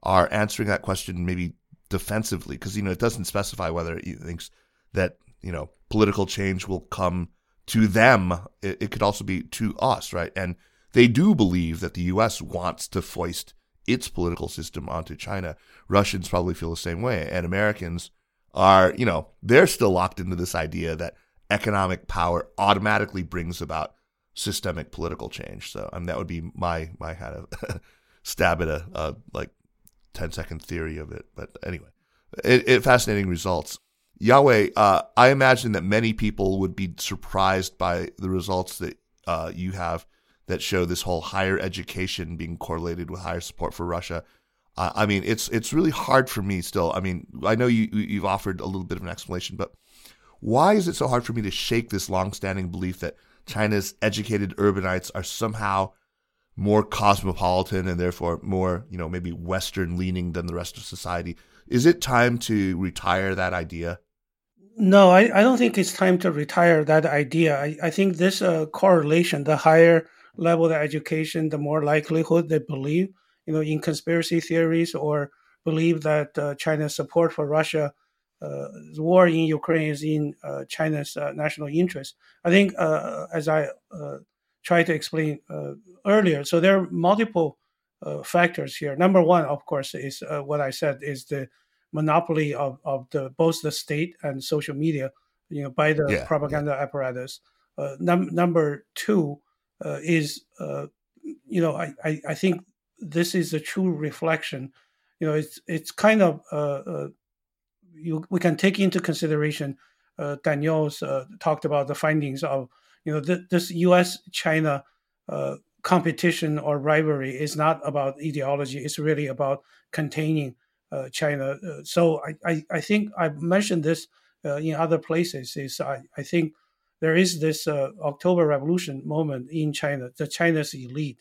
are answering that question maybe defensively because you know it doesn't specify whether it thinks that you know political change will come to them. It, it could also be to us, right? And they do believe that the U.S. wants to foist its political system onto China. Russians probably feel the same way, and Americans are, you know, they're still locked into this idea that economic power automatically brings about systemic political change. So, I mean, that would be my my kind of [laughs] stab at a, like 10 second theory of it. But anyway, it, it fascinating results. Yawei, uh, I imagine that many people would be surprised by the results that uh, you have that show this whole higher education being correlated with higher support for Russia. I mean, it's it's really hard for me still. I mean, I know you you've offered a little bit of an explanation, but why is it so hard for me to shake this long-standing belief that China's educated urbanites are somehow more cosmopolitan and therefore more, you know, maybe Western leaning than the rest of society? Is it time to retire that idea? No, I, I don't think it's time to retire that idea. I, I think this uh, correlation, the higher level of education, the more likelihood they believe, you know, in conspiracy theories or believe that uh, China's support for Russia, the war in Ukraine is in uh, China's uh, national interest. I think, uh, as I uh, tried to explain earlier, so there are multiple factors here. Number one, of course, is what I said is the monopoly of, of the both the state and social media, you know, by the yeah, propaganda yeah. apparatus. Num- number two uh, is, uh, you know, I, I, I, think this is a true reflection. You know, it's it's kind of uh, uh you we can take into consideration. Uh, Danielle's uh, talked about the findings of you know th- this U.S. China competition or rivalry is not about ideology. It's really about containing China. so I, I, I think I've mentioned this in other places. Is I, I think there is this uh, October Revolution moment in China, the China's elite.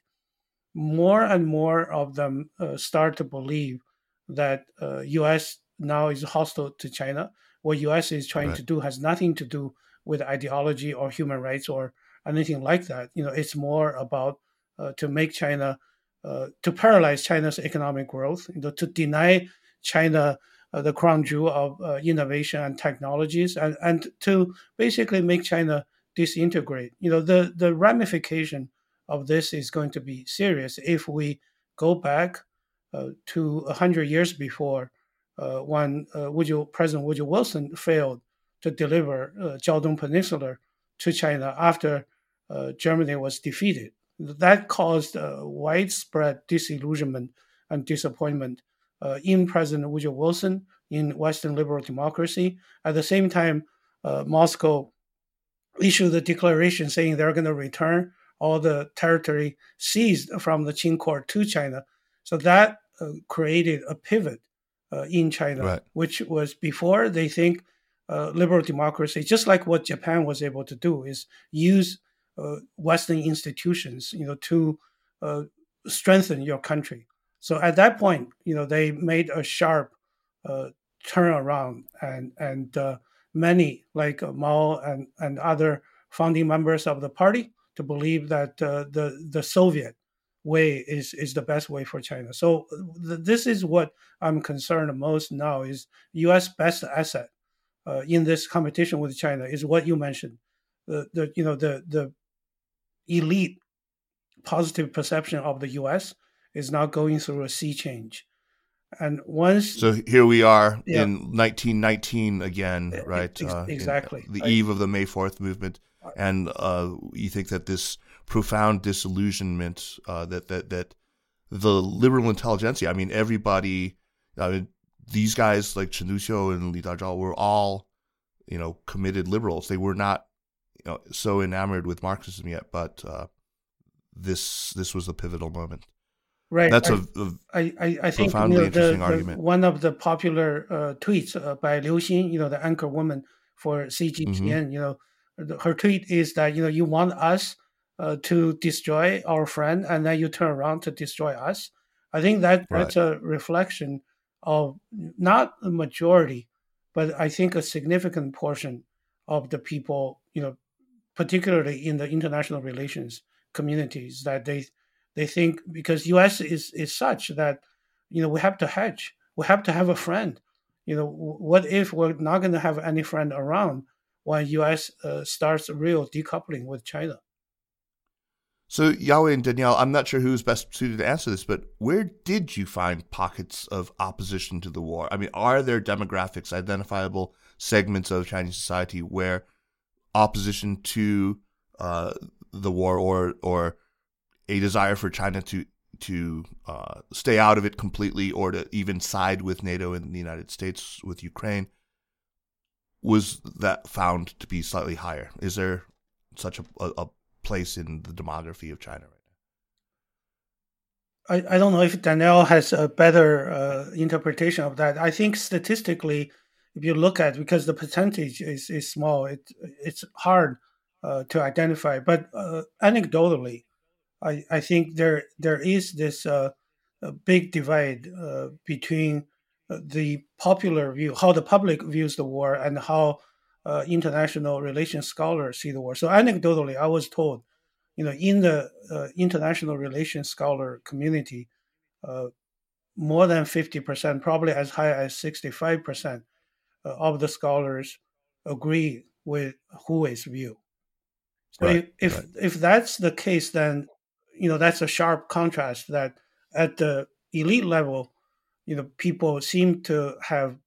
More and more of them uh, start to believe that uh, U.S. now is hostile to China. What U.S. is trying right. to do has nothing to do with ideology or human rights or anything like that. You know, it's more about uh, to make China, uh, to paralyze China's economic growth, you know, to deny China uh, the crown jewel of uh, innovation and technologies, and, and to basically make China disintegrate. You know, the, the ramification of this is going to be serious if we go back uh, to 100 years before uh, when uh, Woodrow, President Woodrow Wilson failed to deliver uh, Jiaodong Peninsula to China after uh, Germany was defeated. That caused widespread disillusionment and disappointment uh, in President Woodrow Wilson in Western liberal democracy. At the same time, uh, Moscow issued a declaration saying they're going to return all the territory seized from the Qing court to China. So that uh, created a pivot uh, in China, right. which was before they think uh, liberal democracy, just like what Japan was able to do, is use uh, Western institutions, you know, to strengthen your country. So at that point, you know, they made a sharp uh, turnaround, and and uh, many like uh, Mao and and other founding members of the party to believe that uh, the the Soviet way is is the best way for China. So th- this is what I'm concerned most now is U.S. best asset uh, in this competition with China is what you mentioned, the the you know the the elite positive perception of the U.S. is now going through a sea change. And once, so here we are yeah. in 1919 again, right? Ex- uh, exactly, the right. eve of the May 4th movement, and uh, you think that this profound disillusionment uh, that that that the liberal intelligentsia, I mean, everybody, I mean, these guys like Chen Duxiu and Li Dazhao were all, you know, committed liberals. They were not, you know, so enamored with Marxism yet, but uh, this this was the pivotal moment. Right. That's I, a, a I, I, I think profoundly you know, interesting the, argument. One of the popular uh, tweets uh, by Liu Xin, you know, the anchor woman for CGTN, mm-hmm. you know, her tweet is that you know you want us uh, to destroy our friend, and then you turn around to destroy us. I think that that's a reflection of not the majority, but I think a significant portion of the people, you know, particularly in the international relations communities, that they they think because U.S. is is such that you know we have to hedge, we have to have a friend. You know, what if we're not going to have any friend around when U.S. Uh, starts real decoupling with China? So, Yawei and Danielle, I'm not sure who's best suited to answer this, but where did you find pockets of opposition to the war? I mean, are there demographics, identifiable segments of Chinese society where opposition to uh, the war or or a desire for China to to uh, stay out of it completely or to even side with NATO and the United States with Ukraine was that found to be slightly higher? Is there such a, a place in the demography of China right now? I, I don't know if Danielle has a better uh, interpretation of that. I think statistically, if you look at because the percentage is, is small, it it's hard uh, to identify. But uh, anecdotally, I, I think there there is this uh, big divide uh, between uh, the popular view, how the public views the war, and how uh, international relations scholar see the war. So anecdotally, I was told, you know, in the uh, international relations scholar community, uh, more than 50%, probably as high as 65% uh, of the scholars agree with Hu Wei's view. So right, if right. if that's the case, then you know that's a sharp contrast that at the elite level, you know, people seem to have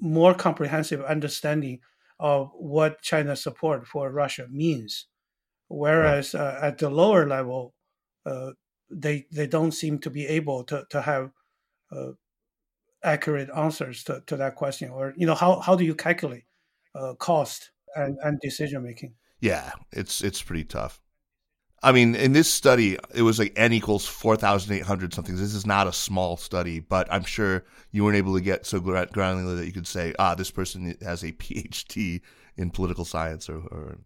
more comprehensive understanding of what China's support for Russia means, whereas right. uh, at the lower level, uh, they they don't seem to be able to to have uh, accurate answers to, to that question, or you know how how do you calculate uh, cost and, and decision making? Yeah, it's it's pretty tough. I mean, in this study, it was like n equals four thousand eight hundred something. This is not a small study, but I'm sure you weren't able to get so granular that you could say, ah, this person has a PhD in political science. Or, or...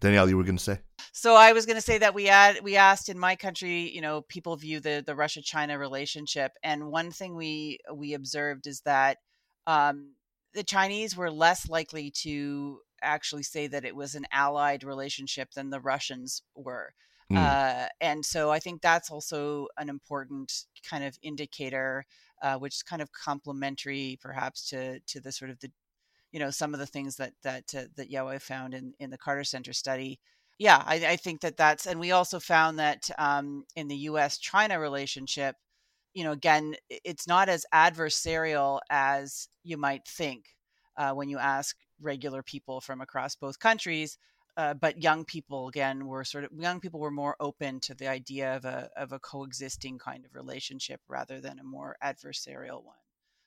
Danielle, you were going to say. So I was going to say that we we asked in my country, you know, people view the the Russia China relationship, and one thing we we observed is that um, the Chinese were less likely to actually say that it was an allied relationship than the Russians were. Mm. Uh, and so I think that's also an important kind of indicator, uh, which is kind of complementary, perhaps, to to the sort of the, you know, some of the things that that uh, that Yawei found in in the Carter Center study. Yeah, I, I think that that's, and we also found that um, in the U.S. China relationship, you know, again, it's not as adversarial as you might think uh, when you ask regular people from across both countries. Uh, but young people again were sort of young people were more open to the idea of a of a coexisting kind of relationship rather than a more adversarial one.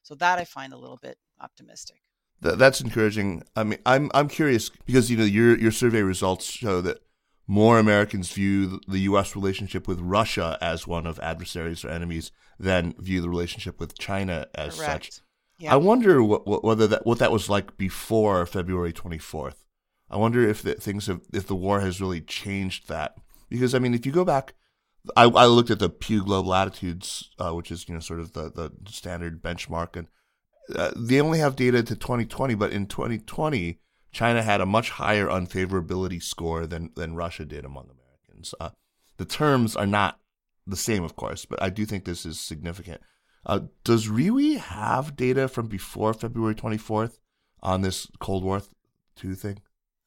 So that I find a little bit optimistic. that's encouraging. I mean, I'm I'm curious because you know your your survey results show that more Americans view the U.S. relationship with Russia as one of adversaries or enemies than view the relationship with China as Correct. such. Yeah. I wonder what, what, whether that what that was like before February 24th. I wonder if the, things have if the war has really changed that because I mean if you go back, I, I looked at the Pew Global Attitudes, uh, which is you know sort of the the standard benchmark, and uh, they only have data to 2020, but in 2020 China had a much higher unfavorability score than than Russia did among Americans. Uh, the terms are not the same, of course, but I do think this is significant. Uh, does Riwi have data from before February 24th on this Cold War 2 thing?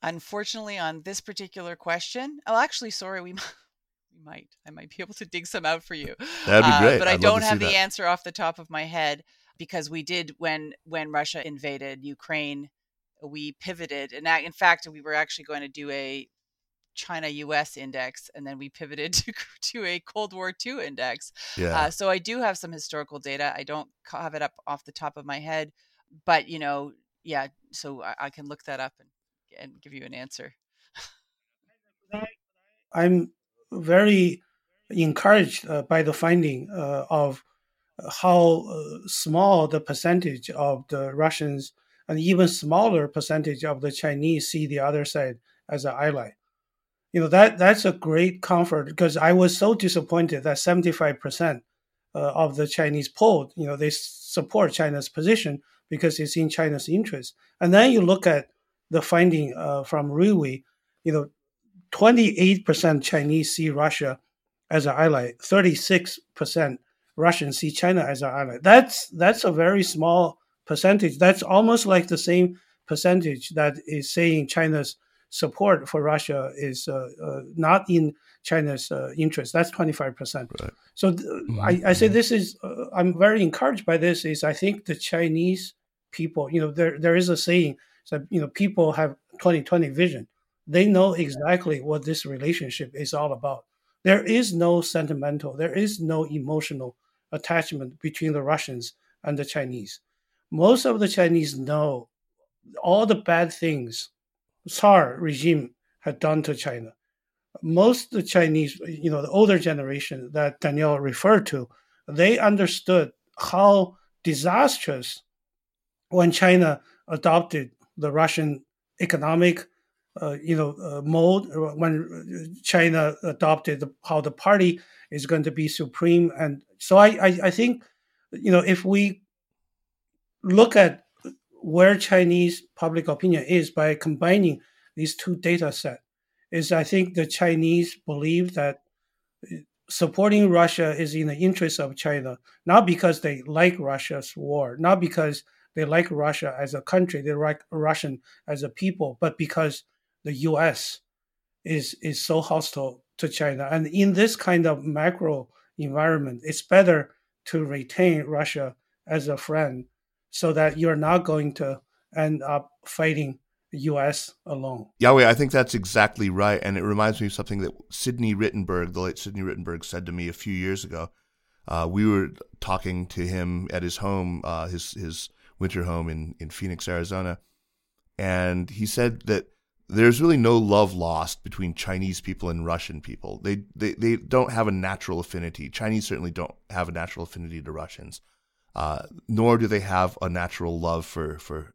Unfortunately, on this particular question, oh, actually, sorry, we [laughs] we might. I might be able to dig some out for you. [laughs] That'd be great. Uh, but I I'd love don't have the that. answer off the top of my head because we did when when Russia invaded Ukraine, we pivoted, and in fact, we were actually going to do a China U.S. index, and then we pivoted [laughs] to to a Cold War II index. Yeah. Uh, so I do have some historical data. I don't have it up off the top of my head, but you know, yeah. So I, I can look that up and and give you an answer. I'm very encouraged uh, by the finding uh, of how uh, small the percentage of the Russians and even smaller percentage of the Chinese see the other side as an ally. You know that that's a great comfort because I was so disappointed that 75% uh, of the Chinese polled, you know, they support China's position because it's in China's interest. And then you look at the finding uh, from Riwi, you know, 28% Chinese see Russia as an ally, 36% Russians see China as an ally. That's that's a very small percentage. That's almost like the same percentage that is saying China's support for Russia is uh, uh, not in China's uh, interest. That's 25%. Right. So th- I, I say this is, uh, I'm very encouraged by this is I think the Chinese people, you know, there there is a saying that, you know, people have 2020 vision. They know exactly what this relationship is all about. There is no sentimental, there is no emotional attachment between the Russians and the Chinese. Most of the Chinese know all the bad things Tsar regime had done to China. Most of the Chinese, you know, the older generation that Danielle referred to, they understood how disastrous when China adopted the Russian economic, uh, you know, uh, mode, when China adopted the, how the party is going to be supreme, and so I, I, I think, you know, if we look at where Chinese public opinion is by combining these two data sets, is I think the Chinese believe that supporting Russia is in the interest of China, not because they like Russia's war, not because they like Russia as a country, they like Russian as a people, but because the U.S. is is so hostile to China, and in this kind of macro environment, it's better to retain Russia as a friend, so that you're not going to end up fighting the U.S. alone. Yawei, I think that's exactly right. And it reminds me of something that Sidney Rittenberg, the late Sidney Rittenberg, said to me a few years ago. Uh, we were talking to him at his home, uh, his his winter home in, in Phoenix, Arizona. And he said that there's really no love lost between Chinese people and Russian people. They, they, they don't have a natural affinity. Chinese certainly don't have a natural affinity to Russians, uh, nor do they have a natural love for, for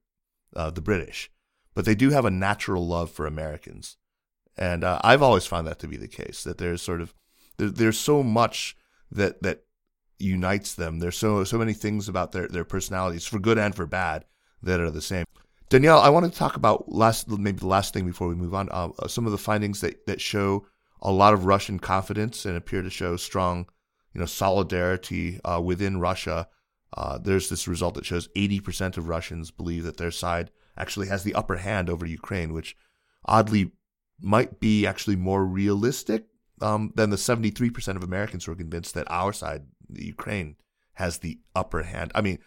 uh, the British but they do have a natural love for Americans. And uh, I've always found that to be the case. That there's sort of there, there's so much that that unites them. There's so so many things about their their personalities, for good and for bad, that are the same. Danielle, I want to talk about last maybe the last thing before we move on. Uh, some of the findings that that show a lot of Russian confidence and appear to show strong, you know, solidarity uh, within Russia. Uh, there's this result that shows 80% of Russians believe that their side actually has the upper hand over Ukraine, which oddly might be actually more realistic um, than the 73% of Americans who are convinced that our side, Ukraine, has the upper hand. I mean,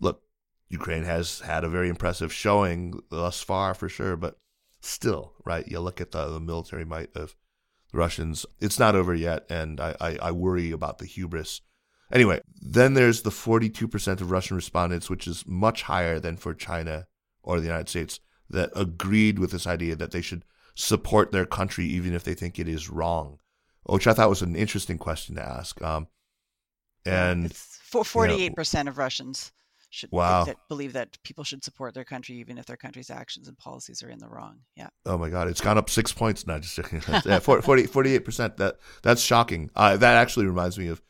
look, Ukraine has had a very impressive showing thus far for sure, but still, right? You look at the, the military might of the Russians, it's not over yet, and I, I, I worry about the hubris. Anyway, then there's the 42% of Russian respondents, which is much higher than for China or the United States that agreed with this idea that they should support their country even if they think it is wrong, which I thought was an interesting question to ask. Um, and it's forty-eight percent of Russians should Wow. that believe that people should support their country even if their country's actions and policies are in the wrong. Yeah. oh my God, it's gone up six points. Not just [laughs] yeah, 40, 48 percent. That that's shocking. Uh, that actually reminds me of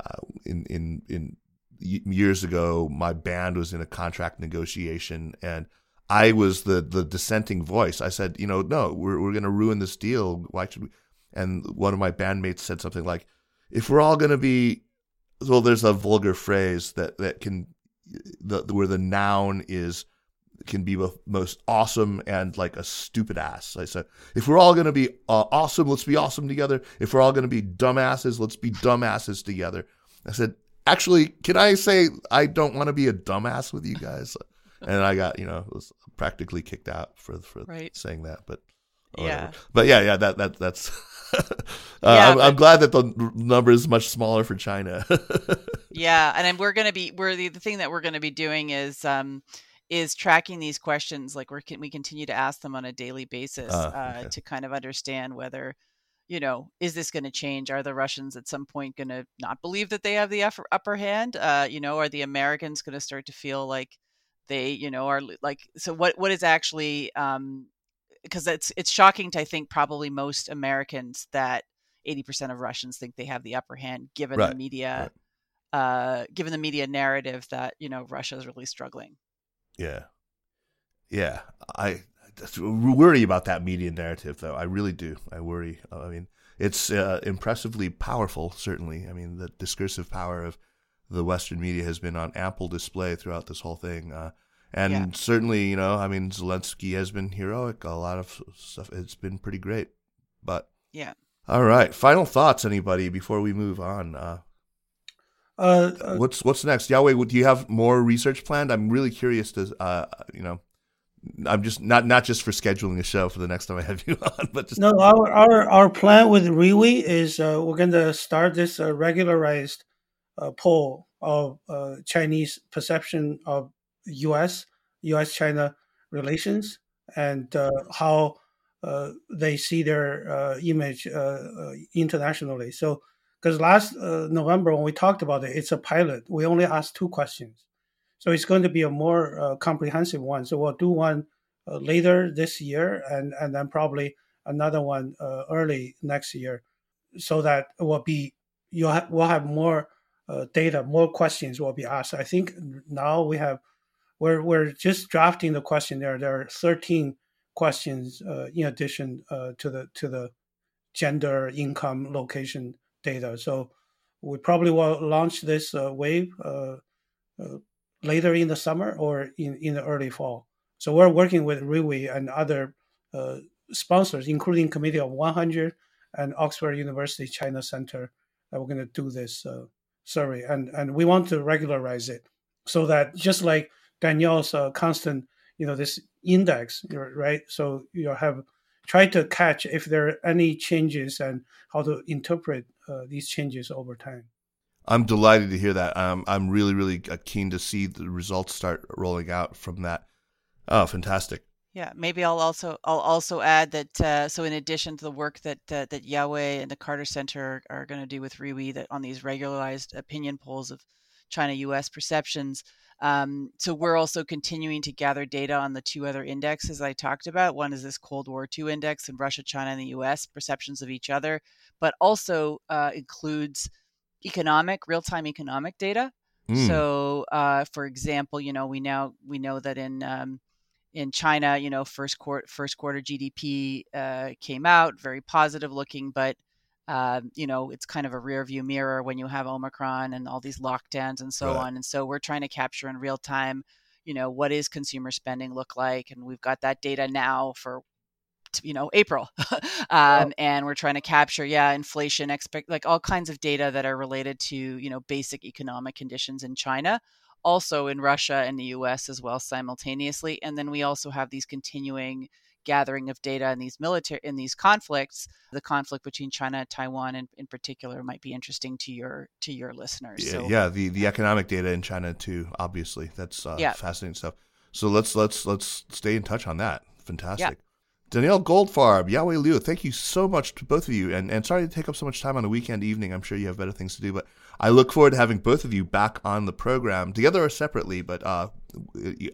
uh, in in in years ago, my band was in a contract negotiation and. I was the, the dissenting voice. I said, you know, no, we're, we're going to ruin this deal. Why should we? And one of my bandmates said something like, if we're all going to be, well, there's a vulgar phrase that that can, the where the noun is can be both most awesome and like a stupid ass. I said, if we're all going to be uh, awesome, let's be awesome together. If we're all going to be dumbasses, let's be dumbasses together. I said, actually, can I say I don't want to be a dumbass with you guys? [laughs] And I got, you know, was practically kicked out for for right. saying that. But whatever. yeah, but yeah, yeah, that that that's. [laughs] uh, yeah, I'm, but, I'm, glad that the number is much smaller for China. [laughs] yeah, and we're going to be we're the, the thing that we're going to be doing is um is tracking these questions like we can we continue to ask them on a daily basis uh, uh, to kind of understand whether you know is this going to change are the russians at some point going to not believe that they have the upper, upper hand uh, you know are the americans going to start to feel like they you know are like so what what is actually um because it's it's shocking to i think probably most americans that 80% of russians think they have the upper hand given right. the media right. uh given the media narrative that you know russia is really struggling yeah, yeah. I worry about that media narrative, though. I really do. I worry. I mean, it's uh, impressively powerful. Certainly, I mean, the discursive power of the Western media has been on ample display throughout this whole thing. Uh, and yeah. certainly, you know, I mean, Zelensky has been heroic. A lot of stuff. It's been pretty great. But yeah. All right. Final thoughts, anybody, before we move on? Uh, uh, uh, what's what's next, Yawei? Do you have more research planned? I'm really curious to, uh, you know, I'm just not not just for scheduling a show for the next time I have you [laughs] on, but just no. Our our, our plan with Riwi is uh, we're going to start this uh, regularized uh, poll of uh, Chinese perception of U.S. U.S. China relations and uh, how uh, they see their uh, image internationally. So because last uh, November when we talked about it, it's a pilot. We only asked two questions, so it's going to be a more uh, comprehensive one. So we'll do one uh, later this year, and and then probably another one uh, early next year, so that it will be you ha- we'll have more uh, data, more questions will be asked. I think now we have we're we're just drafting the questionnaire. There There are thirteen questions uh, in addition to the to the gender, income, location data. So we probably will launch this uh, wave uh, uh, later in the summer or in, in the early fall. So we're working with Riwi and other uh, sponsors, including Committee of 100 and Oxford University China Center, that we're going to do this uh, survey. And, and we want to regularize it so that just like Danielle's uh, constant, you know, this index, right? So you have try to catch if there are any changes and how to interpret uh, these changes over time. I'm delighted to hear that. Um, I'm really, really uh, keen to see the results start rolling out from that. Oh, fantastic! Yeah, maybe I'll also I'll also add that uh, so in addition to the work that uh, that Yawei and the Carter Center are, are going to do with Riwi that on these regularized opinion polls of China-U.S. perceptions, um, so we're also continuing to gather data on the two other indexes I talked about. One is this Cold War II index in Russia, China, and the U.S. perceptions of each other, but also uh, includes economic, real-time economic data. Mm. So, uh, for example, you know we now we know that in um, in China, you know, first quarter first quarter GDP uh, came out very positive looking, but uh, you know, it's kind of a rear view mirror when you have Omicron and all these lockdowns and so right. on. And so we're trying to capture in real time, you know, what is consumer spending look like? And we've got that data now for, you know, April. [laughs] um, And we're trying to capture, yeah, inflation, expect like all kinds of data that are related to, you know, basic economic conditions in China also in Russia and the US as well simultaneously. And then we also have these continuing gathering of data in these military in these conflicts the conflict between china and taiwan in, in particular might be interesting to your to your listeners yeah, so, yeah the the economic data in china too obviously that's uh, yeah. fascinating stuff so let's let's let's stay in touch on that fantastic yeah. Danielle Goldfarb, Yawei Liu, thank you so much to both of you. And, and sorry to take up so much time on a weekend evening. I'm sure you have better things to do, but I look forward to having both of you back on the program, together or separately, but uh,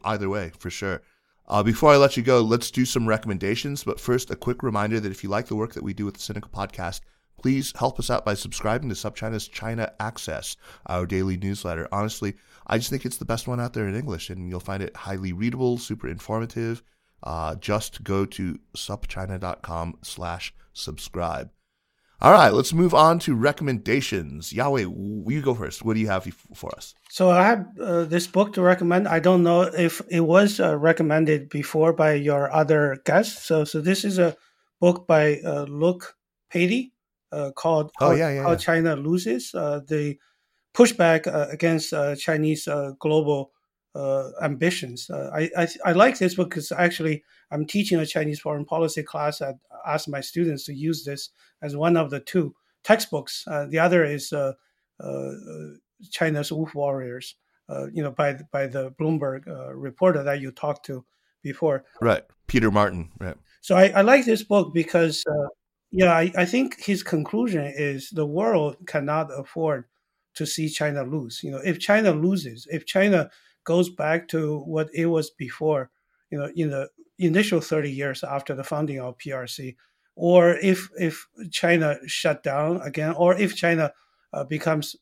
either way, for sure. Uh, before I let you go, let's do some recommendations. But first, a quick reminder that if you like the work that we do with the Sinica Podcast, please help us out by subscribing to SupChina's China Access, our daily newsletter. Honestly, I just think it's the best one out there in English, and you'll find it highly readable, super informative. Uh, just go to supchina.com slash subscribe. All right, let's move on to recommendations. Yawei, you go first. What do you have for us? So I have uh, this book to recommend. I don't know if it was uh, recommended before by your other guests. So, so this is a book by uh, Luke Patey uh, called "Oh yeah, yeah, How yeah. China Loses: uh, The Pushback uh, Against Chinese Global Ambitions." I, I, I like this book because actually I'm teaching a Chinese foreign policy class. I asked my students to use this as one of the two textbooks. Uh, the other is uh, uh, China's Wolf Warriors, you know, by by the Bloomberg reporter that you talked to before. Right, Peter Martin. Right. So I, I like this book because, yeah, I, I think his conclusion is the world cannot afford to see China lose. You know, if China loses, if China goes back to what it was before, you know, in the initial 30 years after the founding of PRC, or if if China shut down again, or if China uh, becomes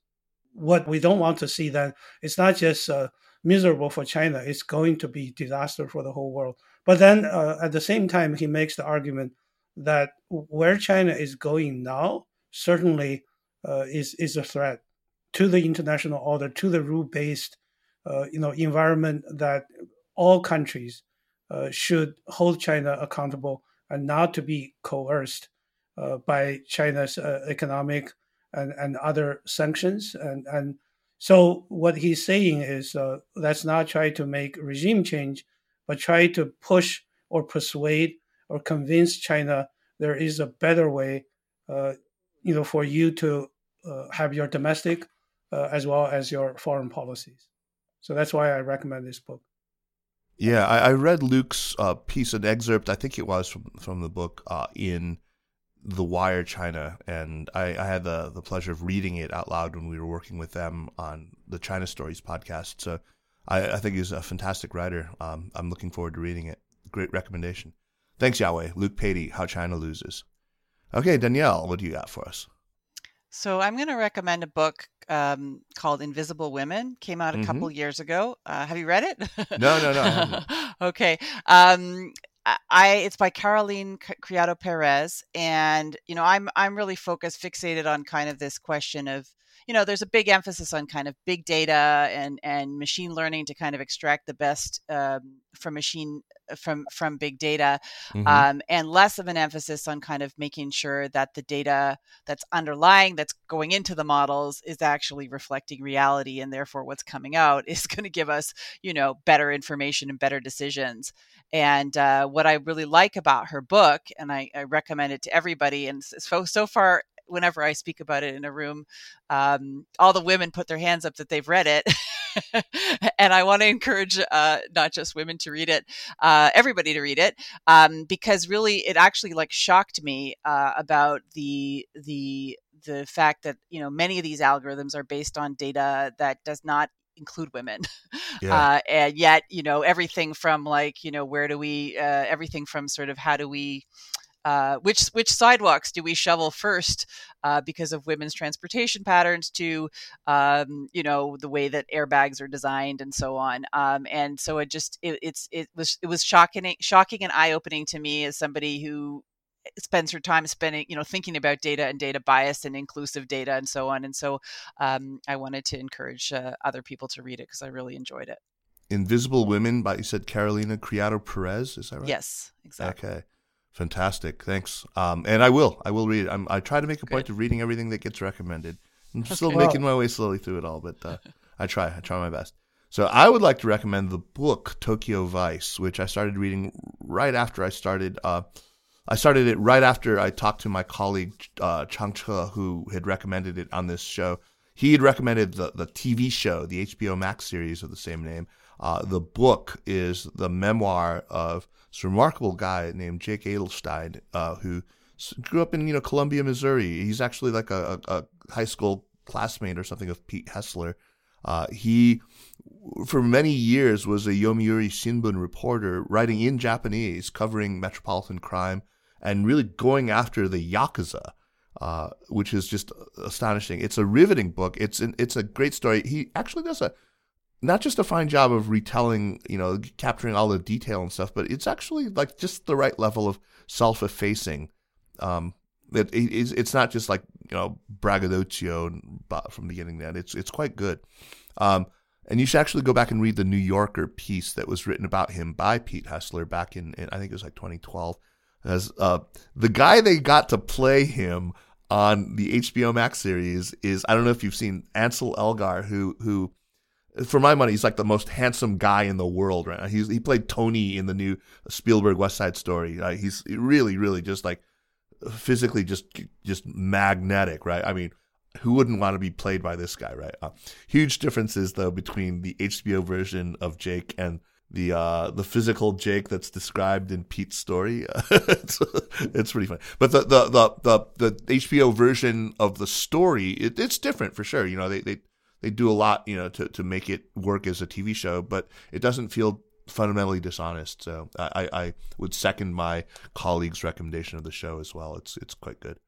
what we don't want to see, then it's not just uh, miserable for China; it's going to be disaster for the whole world. But then uh, at the same time, he makes the argument that where China is going now certainly uh, is is a threat to the international order, to the rule-based, you know, environment that all countries uh, should hold China accountable and not to be coerced uh, by China's uh, economic and, and other sanctions. And, and so what he's saying is uh, let's not try to make regime change, but try to push or persuade or convince China there is a better way, uh, you know, for you to have your domestic as well as your foreign policies. So that's why I recommend this book. Yeah, I, I read Luke's uh, piece, an excerpt, I think it was from from the book uh, in the Wire China, and I, I, had the the pleasure of reading it out loud when we were working with them on the China Stories podcast. So I, I think he's a fantastic writer. Um, I'm looking forward to reading it. Great recommendation. Thanks, Yawei. Luke Patey, How China Loses. Okay, Danielle, what do you got for us? So I'm going to recommend a book um, called Invisible Women. Came out a mm-hmm. couple years ago. Uh, have you read it? no, no, no. [laughs] okay. Um, I it's by Caroline Criado Perez, and you know I'm I'm really focused, fixated on kind of this question of you know there's a big emphasis on kind of big data and and machine learning to kind of extract the best um, from machine from from big data mm-hmm. um, and less of an emphasis on kind of making sure that the data that's underlying that's going into the models is actually reflecting reality and therefore what's coming out [laughs] is going to give us you know better information and better decisions and uh, what i really like about her book and I, I recommend it to everybody and so, so far whenever I speak about it in a room, um, all the women put their hands up that they've read it. [laughs] and I want to encourage uh, not just women to read it, uh, everybody to read it, um, because really it actually like shocked me uh, about the the the fact that you know many of these algorithms are based on data that does not include women [laughs] yeah. uh, and yet you know everything from like you know where do we uh, everything from sort of how do we uh, which which sidewalks do we shovel first uh, because of women's transportation patterns to um, you know the way that airbags are designed and so on um, and so it just it, it's it was it was shocking shocking and eye opening to me as somebody who spends her time spending you know thinking about data and data bias and inclusive data and so on and so um, i wanted to encourage uh, other people to read it because i really enjoyed it invisible women by you said carolina criado perez is that right yes exactly okay Fantastic, thanks. Um, and I will, I will read it. I'm, i try to make a point of reading everything that gets recommended. I'm [laughs] still making my way slowly through it all, but uh, [laughs] I try, I try my best. So I would like to recommend the book Tokyo Vice, which I started reading right after I started. Uh, I started it right after I talked to my colleague uh, Chang Che, who had recommended it on this show. He had recommended the the TV show, the HBO Max series of the same name. Uh, the book is the memoir of this remarkable guy named Jake Adelstein, uh, who grew up in you know Columbia, Missouri. He's actually like a, a, high school classmate or something of Pete Hessler. Uh, he, for many years, was a Yomiuri Shimbun reporter, writing in Japanese, covering metropolitan crime, and really going after the yakuza. Uh, which is just astonishing. It's a riveting book. It's an, it's a great story. He actually does a not just a fine job of retelling, you know, capturing all the detail and stuff, but it's actually like just the right level of self-effacing. Um, it, it's, it's not just like you know braggadocio from beginning. That it's it's quite good. Um, and you should actually go back and read the New Yorker piece that was written about him by Pete Hessler back in, in I think it was like 2012. As uh, the guy they got to play him on the HBO Max series is I don't know if you've seen Ansel Elgort, who who for my money he's like the most handsome guy in the world right now. He's he played Tony in the new Spielberg West Side Story. Uh, he's really really just like physically just just magnetic, right? I mean who wouldn't want to be played by this guy, right? Uh, huge differences though between the HBO version of Jake and the uh, the physical Jake that's described in Pete's story. [laughs] it's, it's pretty funny. But the, the the, the the HBO version of the story, it, it's different for sure. You know, they they they do a lot, you know, to to make it work as a TV show, but it doesn't feel fundamentally dishonest. So I, I would second my colleague's recommendation of the show as well. It's it's quite good.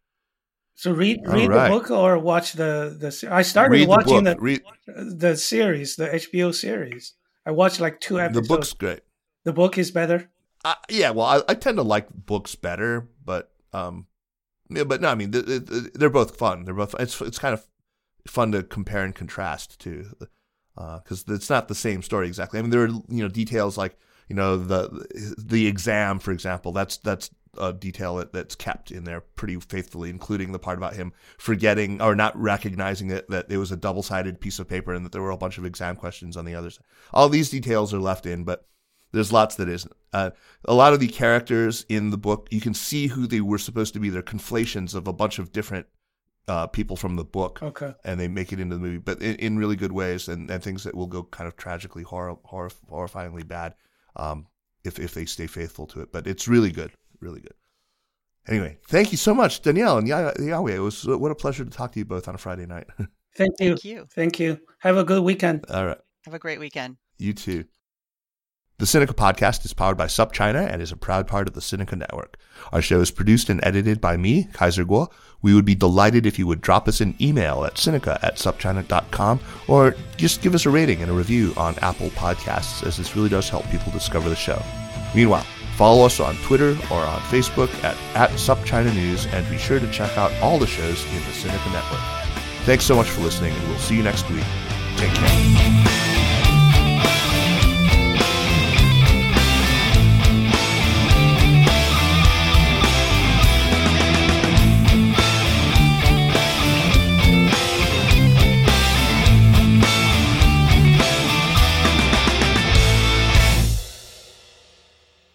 So read read right. the book or watch the the. I started read watching the the, read, the series, the HBO series. I watched like two episodes. The book's great. The book is better. Uh, yeah, well, I, I, tend to like books better, but um, yeah, but no, I mean they're both fun. They're both it's it's kind of fun to compare and contrast too, because uh, it's not the same story exactly. I mean, there are you know details like you know the the exam, for example. That's that's a detail that, that's kept in there pretty faithfully, including the part about him forgetting or not recognizing it, that it was a double sided piece of paper and that there were a bunch of exam questions on the other side. All these details are left in, but there's lots that isn't. Uh, a lot of the characters in the book, you can see who they were supposed to be. They're conflations of a bunch of different uh, people from the book. Okay. And they make it into the movie, but in, in really good ways and, and, things that will go kind of tragically, horror, horror, horrifyingly bad um, if, if they stay faithful to it. But it's really good really good. Anyway, thank you so much, Danielle and Yawei. It was what a pleasure to talk to you both on a Friday night. [laughs] Thank you. Thank you. Thank you. Have a good weekend. All right. Have a great weekend. You too. The Sinica podcast is powered by SupChina and is a proud part of the Sinica Network. Our show is produced and edited by me, Kaiser Kuo. We would be delighted if you would drop us an email at Sinica at supchina.com or just give us a rating and a review on Apple Podcasts, as this really does help people discover the show. Meanwhile, Follow us on Twitter or on Facebook at, at SupChina News and be sure to check out all the shows in the Sinica Network. Thanks so much for listening and we'll see you next week. Take care.